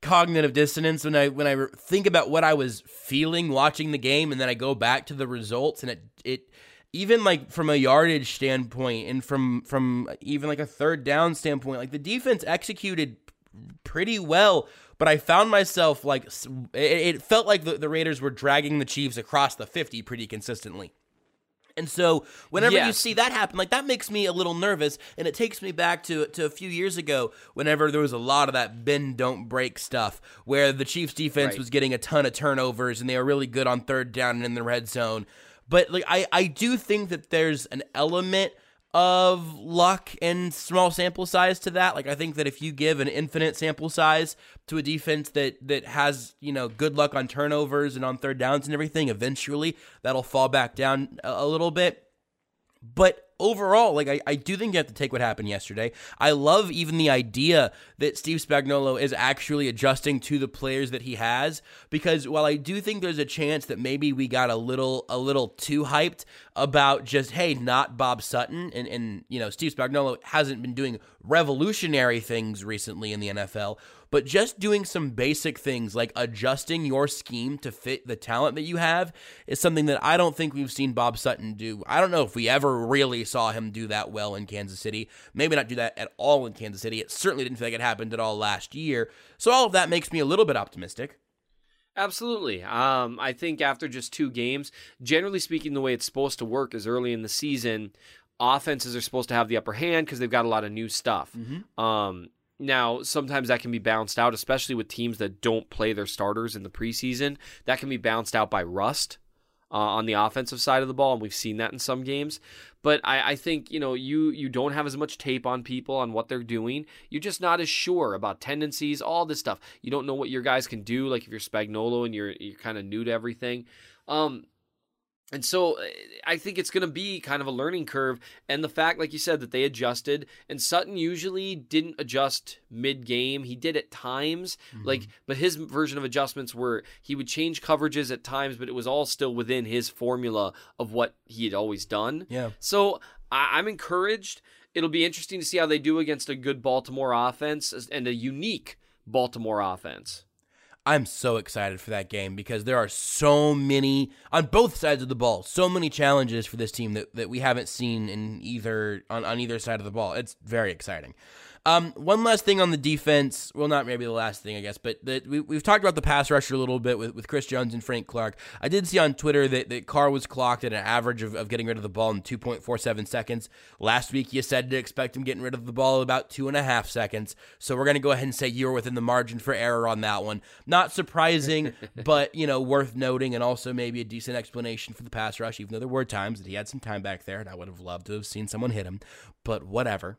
cognitive dissonance when I when I think about what I was feeling watching the game, and then I go back to the results, and it it even like from a yardage standpoint, and from from even like a third down standpoint, like the defense executed pretty well. But I found myself like it, it felt like the, the Raiders were dragging the Chiefs across the fifty pretty consistently. And so whenever you see that happen, like that makes me a little nervous, and it takes me back to to a few years ago, whenever there was a lot of that bend don't break stuff, where the Chiefs defense Right. was getting a ton of turnovers and they were really good on third down and in the red zone. But like I I do think that there's an element of luck and small sample size to that. Like I think that if you give an infinite sample size to a defense that that has, you know, good luck on turnovers and on third downs and everything, eventually that'll fall back down a, a little bit. But overall, like I, I do think you have to take what happened yesterday. I love even the idea that Steve Spagnuolo is actually adjusting to the players that he has because while I do think there's a chance that maybe we got a little a little too hyped about just hey, not Bob Sutton and and you know, Steve Spagnuolo hasn't been doing revolutionary things recently in the NFL, but just doing some basic things like adjusting your scheme to fit the talent that you have is something that I don't think we've seen Bob Sutton do. I don't know if we ever really saw him do that well in Kansas City. Maybe not do that at all in Kansas City. It certainly didn't feel like it happened at all last year. So all of that makes me a little bit optimistic. Absolutely. Um, I think after just two games, generally speaking, the way it's supposed to work is early in the season, offenses are supposed to have the upper hand because they've got a lot of new stuff. Um, now, sometimes that can be bounced out, especially with teams that don't play their starters in the preseason. That can be bounced out by rust uh, on the offensive side of the ball, and we've seen that in some games. But I, I think you know you you don't have as much tape on people on what they're doing. You're just not as sure about tendencies, all this stuff. You don't know what your guys can do. Like if you're Spagnuolo and you're you're kind of new to everything. Um, and so uh, I think it's going to be kind of a learning curve. And the fact, like you said, that they adjusted, and Sutton usually didn't adjust mid game. He did at times, like, but his version of adjustments were he would change coverages at times, but it was all still within his formula of what he had always done. Yeah. So I- I'm encouraged. It'll be interesting to see how they do against a good Baltimore offense and a unique Baltimore offense. I'm so excited for that game because there are so many on both sides of the ball, so many challenges for this team that, that we haven't seen in either on, on either side of the ball. It's very exciting. Um, one last thing on the defense. Well, not maybe the last thing, I guess, but the, we, we've talked about the pass rusher a little bit with, with Chris Jones and Frank Clark. I did see on Twitter that, that Carr was clocked at an average of, of getting rid of the ball in 2.47 seconds. Last week, you said to expect him getting rid of the ball about two and a half seconds. So we're going to go ahead and say you were within the margin for error on that one. Not surprising, but, you know, worth noting and also maybe a decent explanation for the pass rush, even though there were times that he had some time back there and I would have loved to have seen someone hit him. But whatever.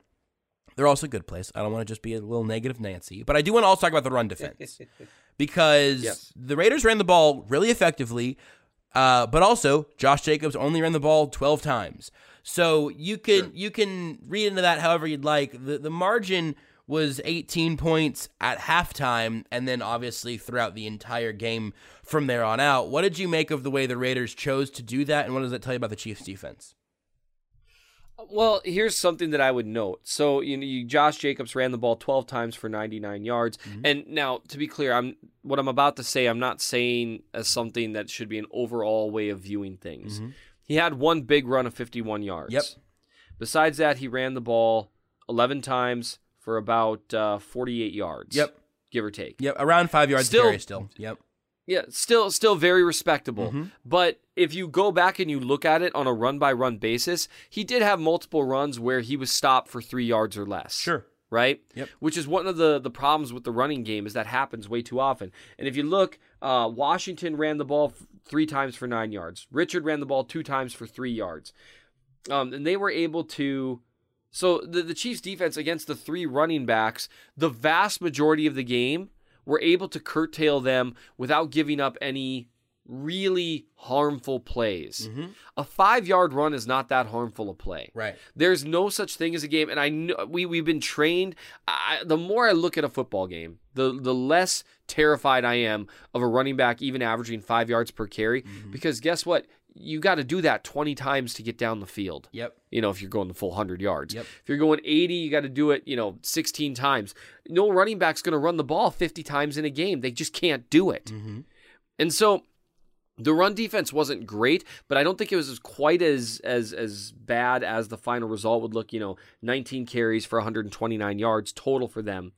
They're also a good place. I don't want to just be a little negative Nancy, but I do want to also talk about the run defense because Yes. the Raiders ran the ball really effectively, uh, but also Josh Jacobs only ran the ball twelve times. So you can you can read into that however you'd like. The the margin was 18 points at halftime, and then obviously throughout the entire game from there on out. What did you make of the way the Raiders chose to do that, and what does that tell you about the Chiefs' defense? Well, here's something that I would note. So, you know, you, Josh Jacobs ran the ball 12 times for 99 yards. And now, to be clear, I'm what I'm about to say, I'm not saying as something that should be an overall way of viewing things. He had one big run of 51 yards. Yep. Besides that, he ran the ball 11 times for about uh, 48 yards. Yep. Give or take. Yep, around five yards Still- carry still. Yep. Yeah, still still very respectable. But if you go back and you look at it on a run by run basis, he did have multiple runs where he was stopped for 3 yards or less. Sure. Right? Yep. Which is one of the the problems with the running game is that happens way too often. And if you look, uh, Washington ran the ball f- 3 times for 9 yards. Richard ran the ball 2 times for 3 yards. Um, and they were able to so the, the Chiefs defense against the three running backs, the vast majority of the game were able to curtail them without giving up any really harmful plays. Mm-hmm. A five yard run is not that harmful a play. Right. There's no such thing as a game, and I know we we've been trained. I, the more I look at a football game, the the less terrified I am of a running back even averaging five yards per carry. Mm-hmm. Because guess what? You got to do that 20 times to get down the field Yep. you know, if you're going the full 100 yards. Yep. If you're going 80, you got to do it, you know, 16 times. No running back's going to run the ball 50 times in a game. They just can't do it. Mm-hmm. And so the run defense wasn't great, but I don't think it was quite as as as bad as the final result would look, you know, 19 carries for 129 yards total for them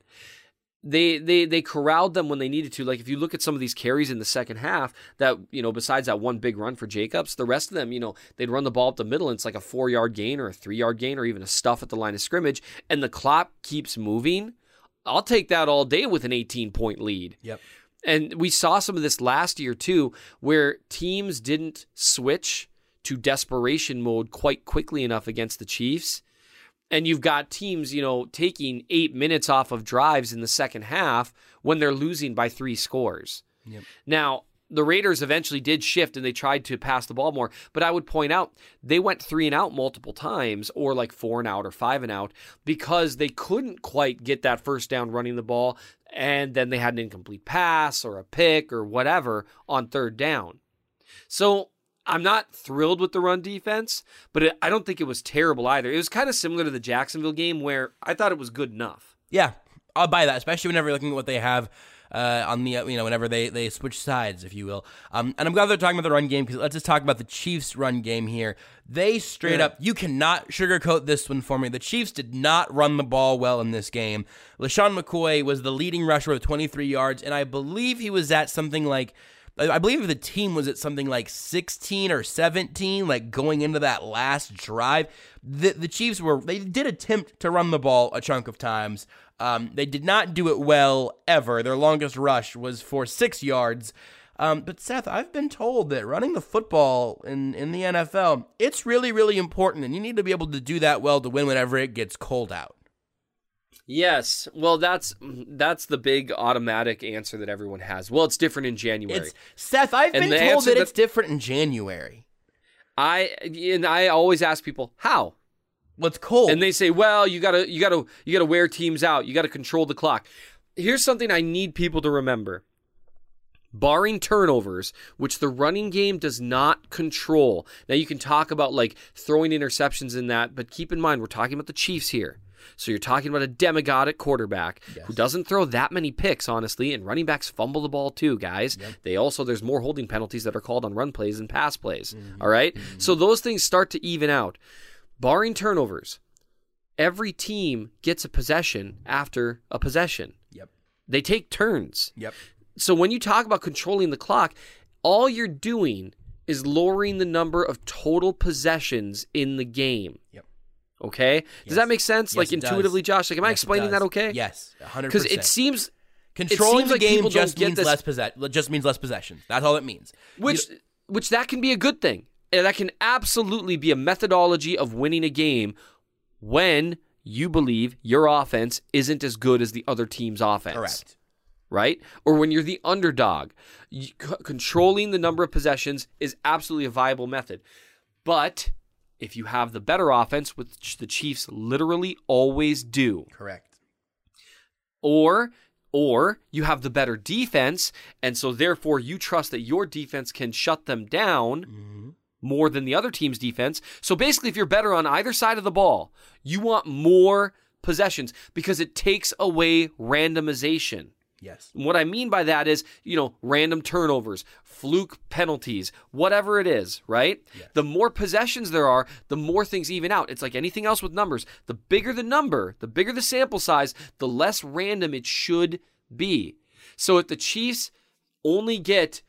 they they they corralled them when they needed to. Like if you look at some of these carries in the second half, that you know, besides that one big run for Jacobs, the rest of them, you know, they'd run the ball up the middle, and it's like a four yard gain or a three yard gain or even a stuff at the line of scrimmage, and the clock keeps moving. I'll take that all day with an 18 point lead. Yep. And we saw some of this last year too, where teams didn't switch to desperation mode quite quickly enough against the Chiefs. And you've got teams, you know, taking eight minutes off of drives in the second half when they're losing by three scores. Yep. Now, the Raiders eventually did shift and they tried to pass the ball more, but I would point out they went three and out multiple times, or like four and out or five and out, because they couldn't quite get that first down running the ball, and then they had an incomplete pass or a pick or whatever on third down. So I'm not thrilled with the run defense, but it, I don't think it was terrible either. It was kind of similar to the Jacksonville game where I thought it was good enough. Yeah, I'll buy that, especially whenever you're looking at what they have uh, on the uh, you know whenever they they switch sides, if you will. Um, and I'm glad they're talking about the run game because let's just talk about the Chiefs' run game here. They straight Yeah. up, you cannot sugarcoat this one for me. The Chiefs did not run the ball well in this game. LeSean McCoy was the leading rusher with 23 yards, and I believe he was at something like. I believe the team was at something like 16 or 17, like going into that last drive. The, the Chiefs were, they did attempt to run the ball a chunk of times. Um, they did not do it well ever. Their longest rush was for six yards. Um, but Seth, I've been told that running the football in, in the NFL, it's really, really important, and you need to be able to do that well to win whenever it gets cold out. Yes, well, that's that's the big automatic answer that everyone has. Well, it's different in January. It's Seth. I've And been told that that- it's different in January. I and I always ask people how, What's cold? and they say, "Well, you gotta you gotta you gotta wear teams out. You gotta control the clock." Here's something I need people to remember. Barring turnovers, which the running game does not control. Now you can talk about like throwing interceptions in that, but keep in mind we're talking about the Chiefs here. So you're talking about a demigod at quarterback who doesn't throw that many picks, honestly, and running backs fumble the ball too, guys. They also there's more holding penalties that are called on run plays and pass plays. Mm-hmm. All right? Mm-hmm. So those things start to even out. Barring turnovers, every team gets a possession after a possession. Yep. They take turns. Yep. So when you talk about controlling the clock, all you're doing is lowering the number of total possessions in the game. Yep. Okay? Does Yes. that make sense? Yes, like it does. intuitively, Josh? Like, am I Yes, it explaining that okay? Yes, 100%. Because it seems controlling seems the like game just means this- less possess just means less possessions. That's all it means. which which that can be a good thing. And that can absolutely be a methodology of winning a game when you believe your offense isn't as good as the other team's offense. Correct. right? Or when you're the underdog, you, c- controlling the number of possessions is absolutely a viable method. But if you have the better offense, which the Chiefs literally always do, Correct. or or you have the better defense, and so therefore you trust that your defense can shut them down mm-hmm. more than the other team's defense. So basically, if you're better on either side of the ball, you want more possessions because it takes away randomization. Yes. And What I mean by that is, you know, random turnovers, fluke penalties, whatever it is, right? Yes. The more possessions there are, the more things even out. It's like anything else with numbers. The bigger the number, the bigger the sample size, the less random it should be. So if the Chiefs only get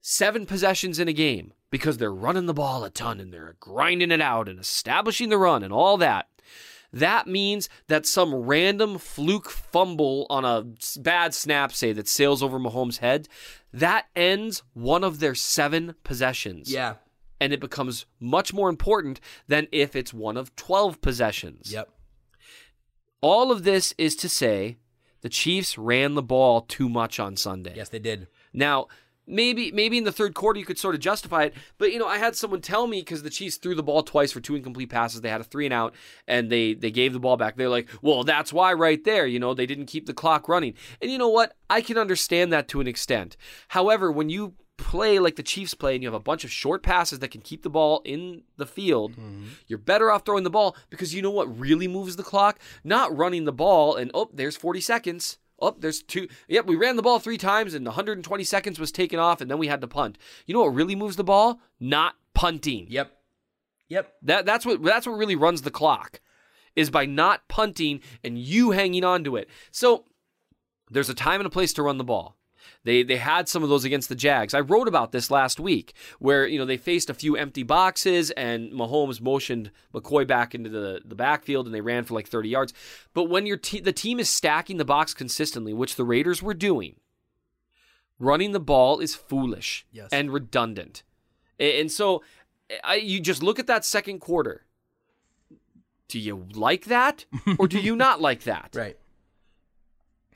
seven possessions in a game because they're running the ball a ton and they're grinding it out and establishing the run and all that. That means that some random fluke fumble on a bad snap, say, that sails over Mahomes' head, that ends one of their seven possessions. Yeah. And it becomes much more important than if it's one of 12 possessions. Yep. All of this is to say the Chiefs ran the ball too much on Sunday. Yes, they did. Now, maybe maybe in the third quarter you could sort of justify it, but you know, I had someone tell me because the Chiefs threw the ball twice for two incomplete passes, they had a three and out, and they they gave the ball back. They're like, well, that's why right there, you know, they didn't keep the clock running. And you know what? I can understand that to an extent. However, when you play like the Chiefs play and you have a bunch of short passes that can keep the ball in the field, mm-hmm. you're better off throwing the ball because you know what really moves the clock? Not running the ball and oh, there's 40 seconds. Oh, there's two. Yep, we ran the ball three times and 120 seconds was taken off and then we had to punt. You know what really moves the ball? Not punting. Yep. Yep. That that's what that's what really runs the clock is by not punting and you hanging on to it. So there's a time and a place to run the ball. They they had some of those against the Jags. I wrote about this last week where, you know, they faced a few empty boxes and Mahomes motioned McCoy back into the, the backfield and they ran for like 30 yards. But when your te- the team is stacking the box consistently, which the Raiders were doing, running the ball is foolish Yes. and redundant. And so I, you just look at that second quarter. Do you like that or do you not like that? Right.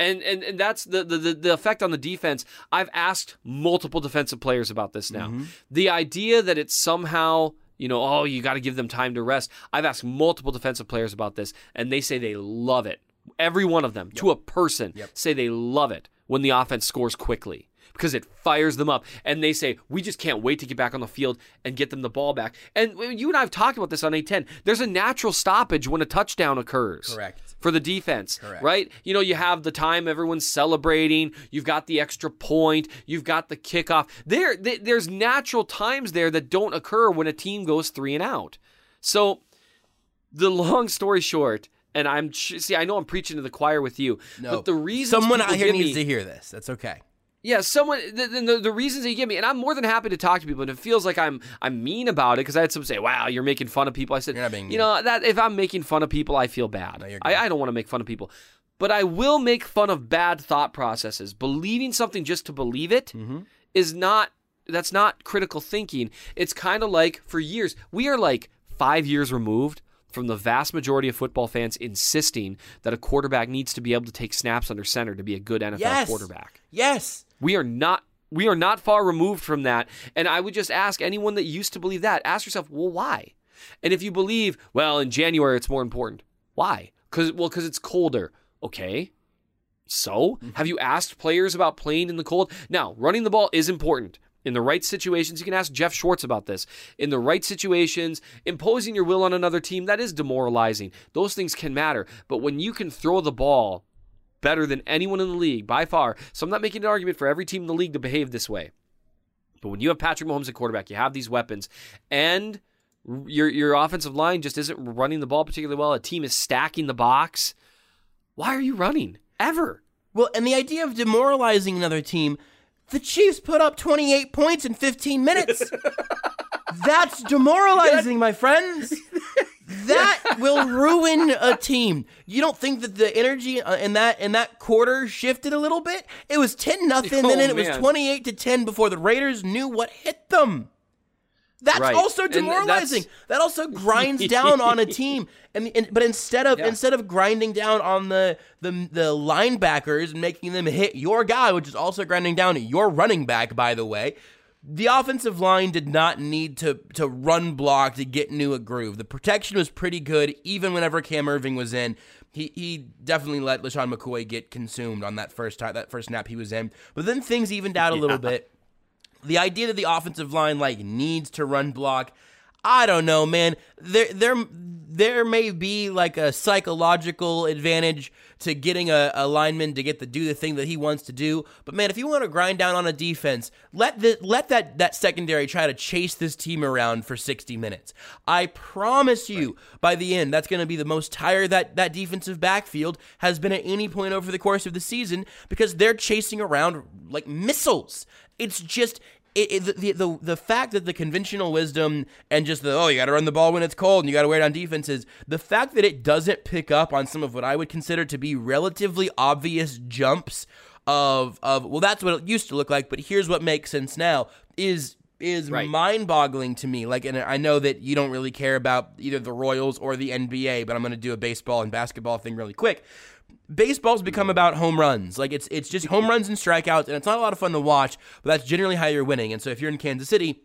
And, and and that's the, the the- effect on the defense. I've asked multiple defensive players about this now. Mm-hmm. The idea that it's somehow you know oh you got to give them time to rest. I've asked multiple defensive players about this, and they say they love it. Every one of them, to a person, say they love it when the offense scores quickly because it fires them up. And they say, we just can't wait to get back on the field and get them the ball back. And you and I have talked about this on 810. There's a natural stoppage when a touchdown occurs. Correct. For the defense, Correct. right? You know, you have the time everyone's celebrating. You've got the extra point. You've got the kickoff. There, th- there's natural times there that don't occur when a team goes three and out. So, the long story short, and I'm see, I know I'm preaching to the choir with you, No. but the reason someone out here needs me, to hear this. That's okay. Yeah, someone the, the, the reasons they give me, and I'm more than happy to talk to people. And it feels like I'm I'm mean about it because I had some say, "Wow, you're making fun of people." I said, You're not being "You know that if I'm making fun of people, I feel bad. you're I. I don't want to make fun of people, but I will make fun of bad thought processes. Believing something just to believe it is Mm-hmm. not that's not critical thinking. It's kind of like for years we are like five years removed." From the vast majority of football fans insisting that a quarterback needs to be able to take snaps under center to be a good NFL Yes. quarterback. Yes. We are not we are not far removed from that. And I would just ask anyone that used to believe that, ask yourself, well, why? And if you believe, well, in January it's more important, why? Because well, because it's colder. Okay. So, mm-hmm. have you asked players about playing in the cold? Now, running the ball is important. In the right situations, you can ask Geoff Schwartz about this. In the right situations, imposing your will on another team, that is demoralizing. Those things can matter. But when you can throw the ball better than anyone in the league by far. So I'm not making an argument for every team in the league to behave this way. But when you have Patrick Mahomes at quarterback, you have these weapons, and Your your offensive line just isn't running the ball particularly well. A team is stacking the box. Why are you running ever? Well, and the idea of demoralizing another team, the Chiefs put up 28 points in 15 minutes. That's demoralizing, my friends. That will ruin a team. You don't think that the energy uh, in that in that quarter shifted a little bit? It was 10 nothing, Oh, and then it was 28 to 10 before the Raiders knew what hit them. That's Right. also And that's- demoralizing. That also grinds down on a team. And, and but instead of Yeah. instead of grinding down on the, the the linebackers and making them hit your guy, which is also grinding down your running back, by the way, the offensive line did not need to to run block to get into a groove. The protection was pretty good, even whenever Cam Erving was in. He he definitely let LeSean McCoy get consumed on that first time that first snap he was in. But then things evened out a little bit the idea that the offensive line like needs to run block i don't know man there there there may be like a psychological advantage to getting a, a lineman to get to do the thing that he wants to do. But man if you want to grind down on a defense let the let that that secondary try to chase this team around for 60 minutes. I promise you by the end that's going to be the most tired that that defensive backfield has been at any point over the course of the season because they're chasing around like missiles. It's just it, it, the, the the fact that the conventional wisdom and just the oh you got to run the ball when it's cold and you got to wear it on defenses the fact that it doesn't pick up on some of what I would consider to be relatively obvious jumps of of well that's what it used to look like but here's what makes sense now is is Right. mind-boggling to me like and I know that you don't really care about either the Royals or the NBA but I'm going to do a baseball and basketball thing really quick baseball's become mm. about home runs. Like it's it's just home runs and strikeouts, and it's not a lot of fun to watch. But that's generally how you're winning. And so if you're in Kansas City.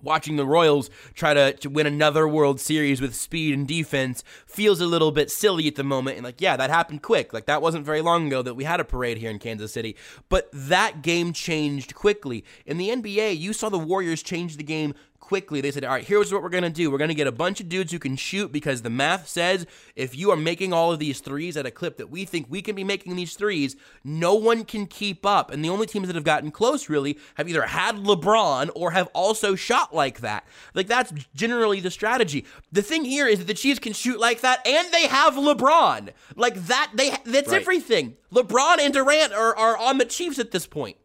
Watching the Royals try to, to win another World Series with speed and defense feels a little bit silly at the moment. And, like, yeah, that happened quick. Like, that wasn't very long ago that we had a parade here in Kansas City. But that game changed quickly. In the NBA, you saw the Warriors change the game quickly. They said, all right, here's what we're going to do. We're going to get a bunch of dudes who can shoot because the math says if you are making all of these threes at a clip that we think we can be making these threes, no one can keep up. And the only teams that have gotten close really have either had LeBron or have also shot like that. Like that's generally the strategy. The thing here is that the Chiefs can shoot like that and they have LeBron. Like that they that's Right. everything. LeBron and Durant are, are on the Chiefs at this point.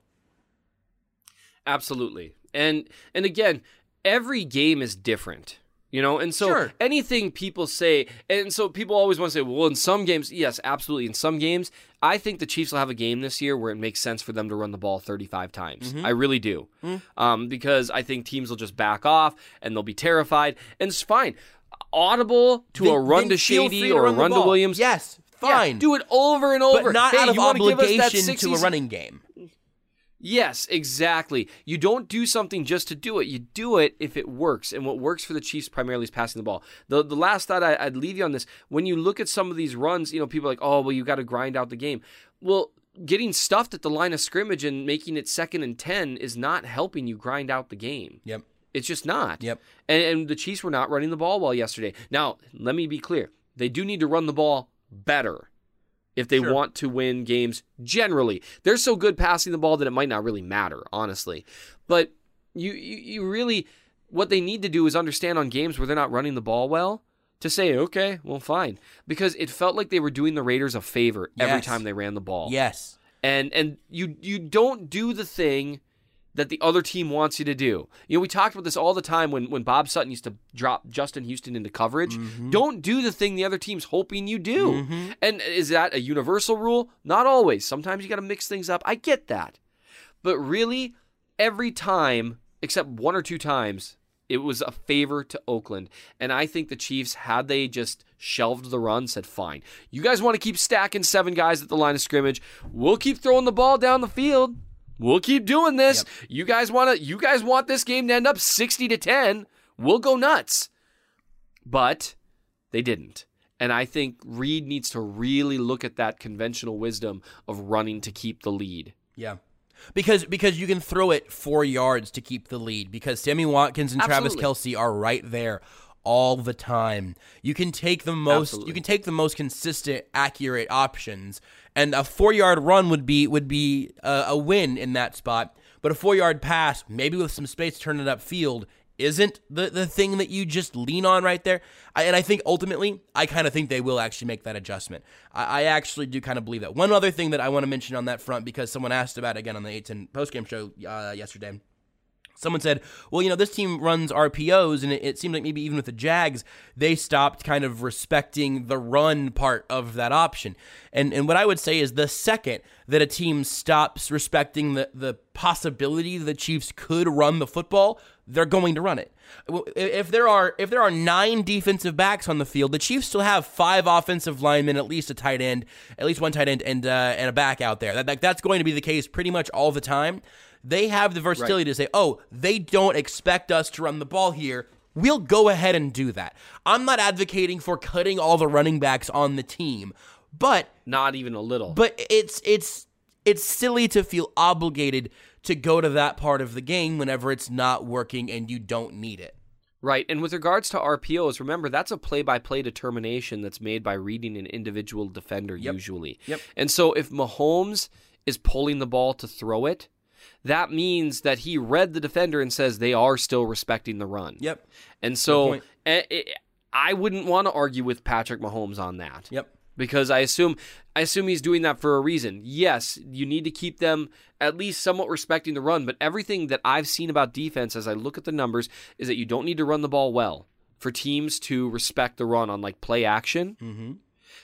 Absolutely. And and again, every game is different. You know, and so Sure. anything people say, and so people always want to say, well, in some games, yes, absolutely. In some games, I think the Chiefs will have a game this year where it makes sense for them to run the ball 35 times. Mm-hmm. I really do. Um, because I think teams will just back off and they'll be terrified, and it's fine. Audible to a Then- run to Shady to or a run to. Williams. Yes, Yeah, fine. do it over and over. but not Hey, out of you wanna give us that obligation to a running game. Yes, exactly. You don't do something just to do it. You do it if it works. And what works for the Chiefs primarily is passing the ball. The the last thought I, I'd leave you on this: when you look at some of these runs, you know, people are like, oh, well, you got to grind out the game. Well, getting stuffed at the line of scrimmage and making it second and ten is not helping you grind out the game. Yep. It's just not. Yep. And, and the Chiefs were not running the ball well yesterday. Now, let me be clear: they do need to run the ball better if they Sure. want to win games generally. They're so good passing the ball that it might not really matter, honestly. But you, you, you really, what they need to do is understand on games where they're not running the ball well to say, okay, well, fine. Because it felt like they were doing the Raiders a favor every time they ran the ball. Yes. And and you you don't do the thing that the other team wants you to do. You know, we talked about this all the time when, when Bob Sutton used to drop Justin Houston into coverage. Mm-hmm. Don't do the thing the other team's hoping you do. Mm-hmm. And is that a universal rule? Not always. Sometimes you got to mix things up. I get that. But really, every time, except one or two times, it was a favor to Oakland. And I think the Chiefs, had they just shelved the run, said, fine, you guys want to keep stacking seven guys at the line of scrimmage. We'll keep throwing the ball down the field. We'll keep doing this. You guys want to you guys want this game to end up 60 to 10. We'll go nuts. But they didn't. And I think Reid needs to really look at that conventional wisdom of running to keep the lead. Yeah. Because because you can throw it four yards to keep the lead because Sammy Watkins and Travis Kelce are right there all the time. You can take the most Absolutely. you can take the most consistent, accurate options, and a four yard run would be would be a, a win in that spot. But a four yard pass, maybe with some space turning it upfield, isn't the, the thing that you just lean on right there. I, and I think ultimately, I kind of think they will actually make that adjustment. I, I actually do kind of believe that. One other thing that I want to mention on that front, because someone asked about it again on the 810 postgame show uh, yesterday Someone said, well, you know, this team runs RPOs, and it, it seems like maybe even with the Jags, they stopped kind of respecting the run part of that option. And and what I would say is the second that a team stops respecting the, the possibility the Chiefs could run the football, they're going to run it. If there are if there are nine defensive backs on the field, the Chiefs still have five offensive linemen, at least a tight end, at least one tight end, and uh, and a back out there. That, that that's going to be the case pretty much all the time they have the versatility right. to say, oh, they don't expect us to run the ball here. We'll go ahead and do that. I'm not advocating for cutting all the running backs on the team, but not even a little. But it's it's it's silly to feel obligated to go to that part of the game whenever it's not working and you don't need it. Right. And with regards to RPOs, remember that's a play by play determination that's made by reading an individual defender yep. usually. Yep. And so if Mahomes is pulling the ball to throw it, that means that he read the defender and says they are still respecting the run. Yep. And so I wouldn't want to argue with Patrick Mahomes on that. Yep. Because I assume I assume he's doing that for a reason. Yes, you need to keep them at least somewhat respecting the run, but everything that I've seen about defense as I look at the numbers is that you don't need to run the ball well for teams to respect the run on like play action. Mm-hmm.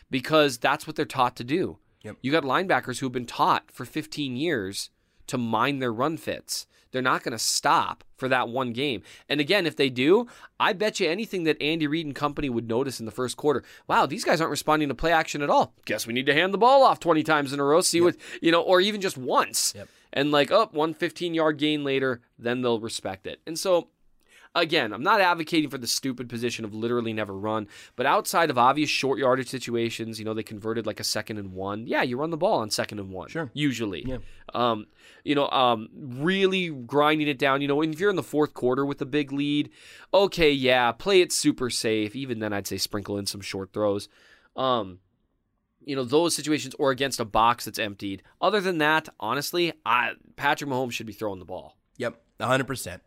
Because that's what they're taught to do. Yep. You got linebackers who have been taught for 15 years to mind their run fits. They're not going to stop for that one game. And again, if they do, I bet you anything that Andy Reid and company would notice in the first quarter. Wow, these guys aren't responding to play action at all. Guess we need to hand the ball off 20 times in a row, see yep. what, you know, or even just once. Yep. And like, oh, one 15 yard gain later, then they'll respect it. And so Again, I'm not advocating for the stupid position of literally never run, but outside of obvious short yardage situations, you know, they converted like a second and one. Yeah, you run the ball on second and one. Sure. Usually. Yeah. Um, you know, um, really grinding it down. You know, if you're in the fourth quarter with a big lead, okay, yeah, play it super safe. Even then, I'd say sprinkle in some short throws. Um, you know those situations or against a box that's emptied. Other than that, honestly, I, Patrick Mahomes should be throwing the ball. Yep, 100%.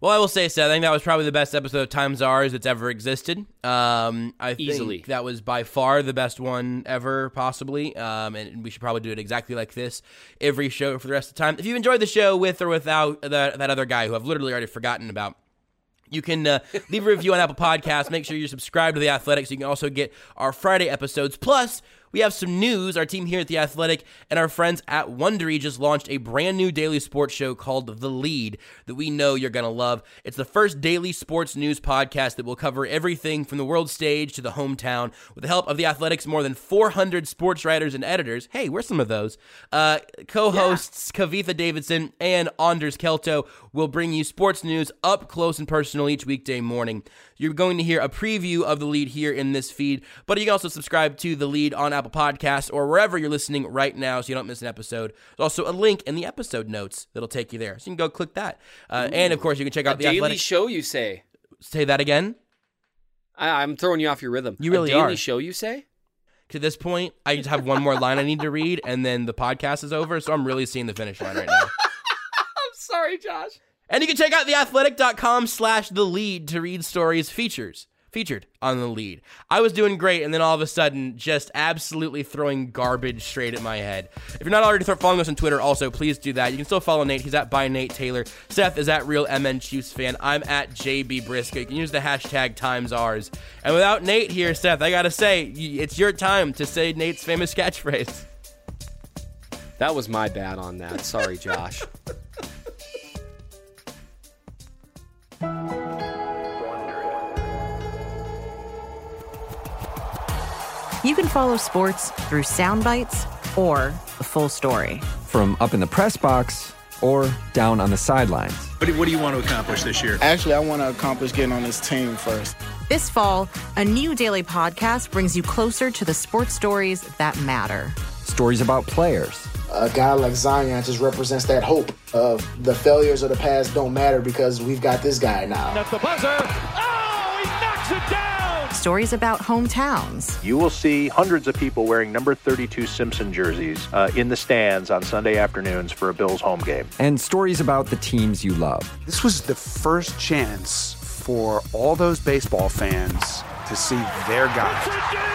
Well, I will say, Seth, I think that was probably the best episode of Times Ours that's ever existed. Um, I think that was by far the best one ever, possibly. Um, and we should probably do it exactly like this every show for the rest of the time. If you enjoyed the show with or without that, that other guy who I've literally already forgotten about, you can uh, leave a review on Apple Podcasts. Make sure you subscribe to The Athletic so you can also get our Friday episodes. Plus, we have some news. Our team here at The Athletic and our friends at Wondery just launched a brand new daily sports show called The Lead that we know you're going to love. It's the first daily sports news podcast that will cover everything from the world stage to the hometown. With the help of The Athletic's more than 400 sports writers and editors, hey, we're some of those, uh, co hosts yeah. Kavitha Davidson and Anders Kelto will bring you sports news up close and personal each weekday morning. You're going to hear a preview of the lead here in this feed, but you can also subscribe to the lead on Apple Podcasts or wherever you're listening right now so you don't miss an episode. There's also a link in the episode notes that'll take you there. So you can go click that. Uh, and of course, you can check out a the daily athletic show, you say. Say that again. I, am throwing you off your rhythm. You really a daily are. show, you say? To this point, I just have one more line I need to read, and then the podcast is over. So I'm really seeing the finish line right now. I'm sorry, Josh. And you can check out theathletic.com slash the lead to read stories features featured on the lead. I was doing great, and then all of a sudden, just absolutely throwing garbage straight at my head. If you're not already following us on Twitter, also please do that. You can still follow Nate. He's at by Nate Taylor. Seth is at Real MN Chiefs fan. I'm at JB Brisco. You can use the hashtag Times Ours. And without Nate here, Seth, I gotta say, it's your time to say Nate's famous catchphrase. That was my bad on that. Sorry, Josh. You can follow sports through sound bites or the full story. From up in the press box or down on the sidelines. What do, what do you want to accomplish this year? Actually, I want to accomplish getting on this team first. This fall, a new daily podcast brings you closer to the sports stories that matter. Stories about players. A guy like Zion just represents that hope of the failures of the past don't matter because we've got this guy now. That's the buzzer. Oh, stories about hometowns. You will see hundreds of people wearing number 32 Simpson jerseys uh, in the stands on Sunday afternoons for a Bills home game. And stories about the teams you love. This was the first chance for all those baseball fans to see their guy.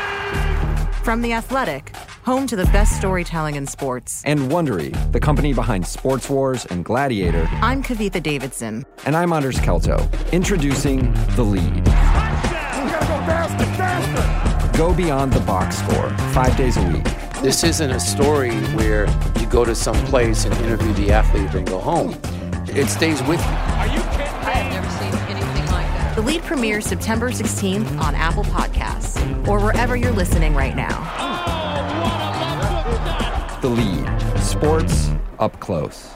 From The Athletic, home to the best storytelling in sports. And Wondery, the company behind Sports Wars and Gladiator. I'm Kavitha Davidson. And I'm Anders Kelto. Introducing The Lead. Go beyond the box score five days a week. This isn't a story where you go to some place and interview the athlete and go home. It stays with you. Are you kidding? I have never seen anything like that. The lead premieres September 16th on Apple Podcasts or wherever you're listening right now. Oh, the lead. Sports up close.